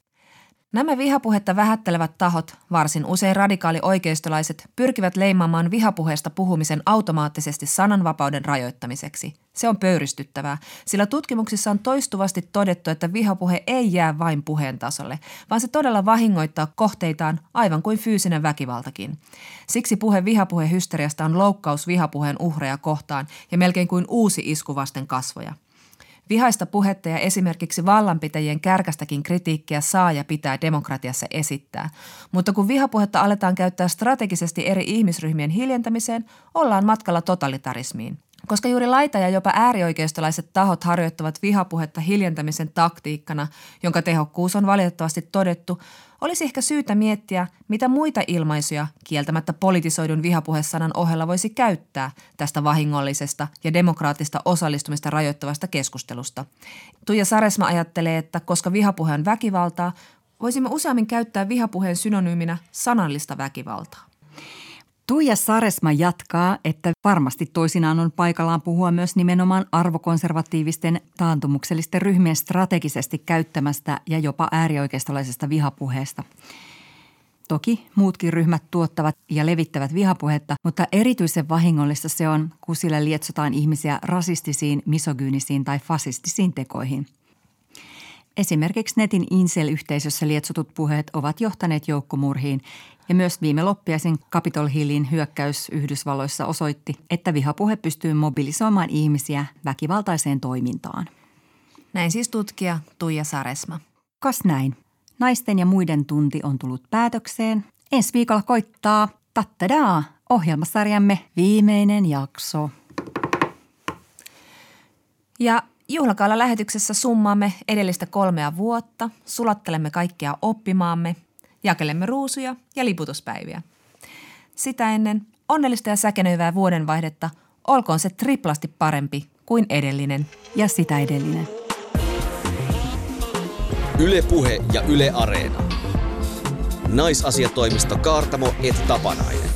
S3: Nämä vihapuhetta vähättelevät tahot, varsin usein radikaali oikeistolaiset, pyrkivät leimaamaan vihapuheesta puhumisen automaattisesti sananvapauden rajoittamiseksi. Se on pöyristyttävää, sillä tutkimuksissa on toistuvasti todettu, että vihapuhe ei jää vain puheen tasolle, vaan se todella vahingoittaa kohteitaan aivan kuin fyysinen väkivaltakin. Siksi puhe vihapuhehysteriasta on loukkaus vihapuheen uhreja kohtaan ja melkein kuin uusi isku vasten kasvoja. Vihaista puhetta ja esimerkiksi vallanpitäjien kärkästäkin kritiikkiä saa ja pitää demokratiassa esittää. Mutta kun vihapuhetta aletaan käyttää strategisesti eri ihmisryhmien hiljentämiseen, ollaan matkalla totalitarismiin. Koska juuri laita ja jopa äärioikeistolaiset tahot harjoittavat vihapuhetta hiljentämisen taktiikkana, jonka tehokkuus on valitettavasti todettu, olisi ehkä syytä miettiä, mitä muita ilmaisuja kieltämättä politisoidun vihapuhesanan ohella voisi käyttää tästä vahingollisesta ja demokraattista osallistumista rajoittavasta keskustelusta. Tuija Saresma ajattelee, että koska vihapuhe on väkivaltaa, voisimme useammin käyttää vihapuheen synonyyminä sanallista väkivaltaa.
S4: Tuija Saresma jatkaa, että varmasti toisinaan on paikallaan puhua myös nimenomaan arvokonservatiivisten taantumuksellisten ryhmien strategisesti käyttämästä ja jopa äärioikeistolaisesta vihapuheesta. Toki muutkin ryhmät tuottavat ja levittävät vihapuhetta, mutta erityisen vahingollista se on, kun sillä lietsotaan ihmisiä rasistisiin, misogyynisiin tai fasistisiin tekoihin – Esimerkiksi netin Incel-yhteisössä lietsotut puheet ovat johtaneet joukkomurhiin ja myös viime loppiaisen Capitol Hillin hyökkäys Yhdysvalloissa osoitti, että vihapuhe pystyy mobilisoimaan ihmisiä väkivaltaiseen toimintaan.
S3: Näin siis tutkija Tuija Saresma.
S4: Kas näin. Naisten ja muiden tunti on tullut päätökseen. Ensi viikolla koittaa tattadaa ohjelmasarjamme viimeinen jakso.
S3: Ja Juhlakaala lähetyksessä summaamme edellistä kolmea vuotta, sulattelemme kaikkea oppimaamme, jakelemme ruusuja ja liputuspäiviä. Sitä ennen onnellista ja säkenöivää vuodenvaihdetta, olkoon se triplasti parempi kuin edellinen.
S4: Ja sitä edellinen.
S2: Ylepuhe ja Yle Areena. Naisasiatoimisto Kaartamo et Tapanainen.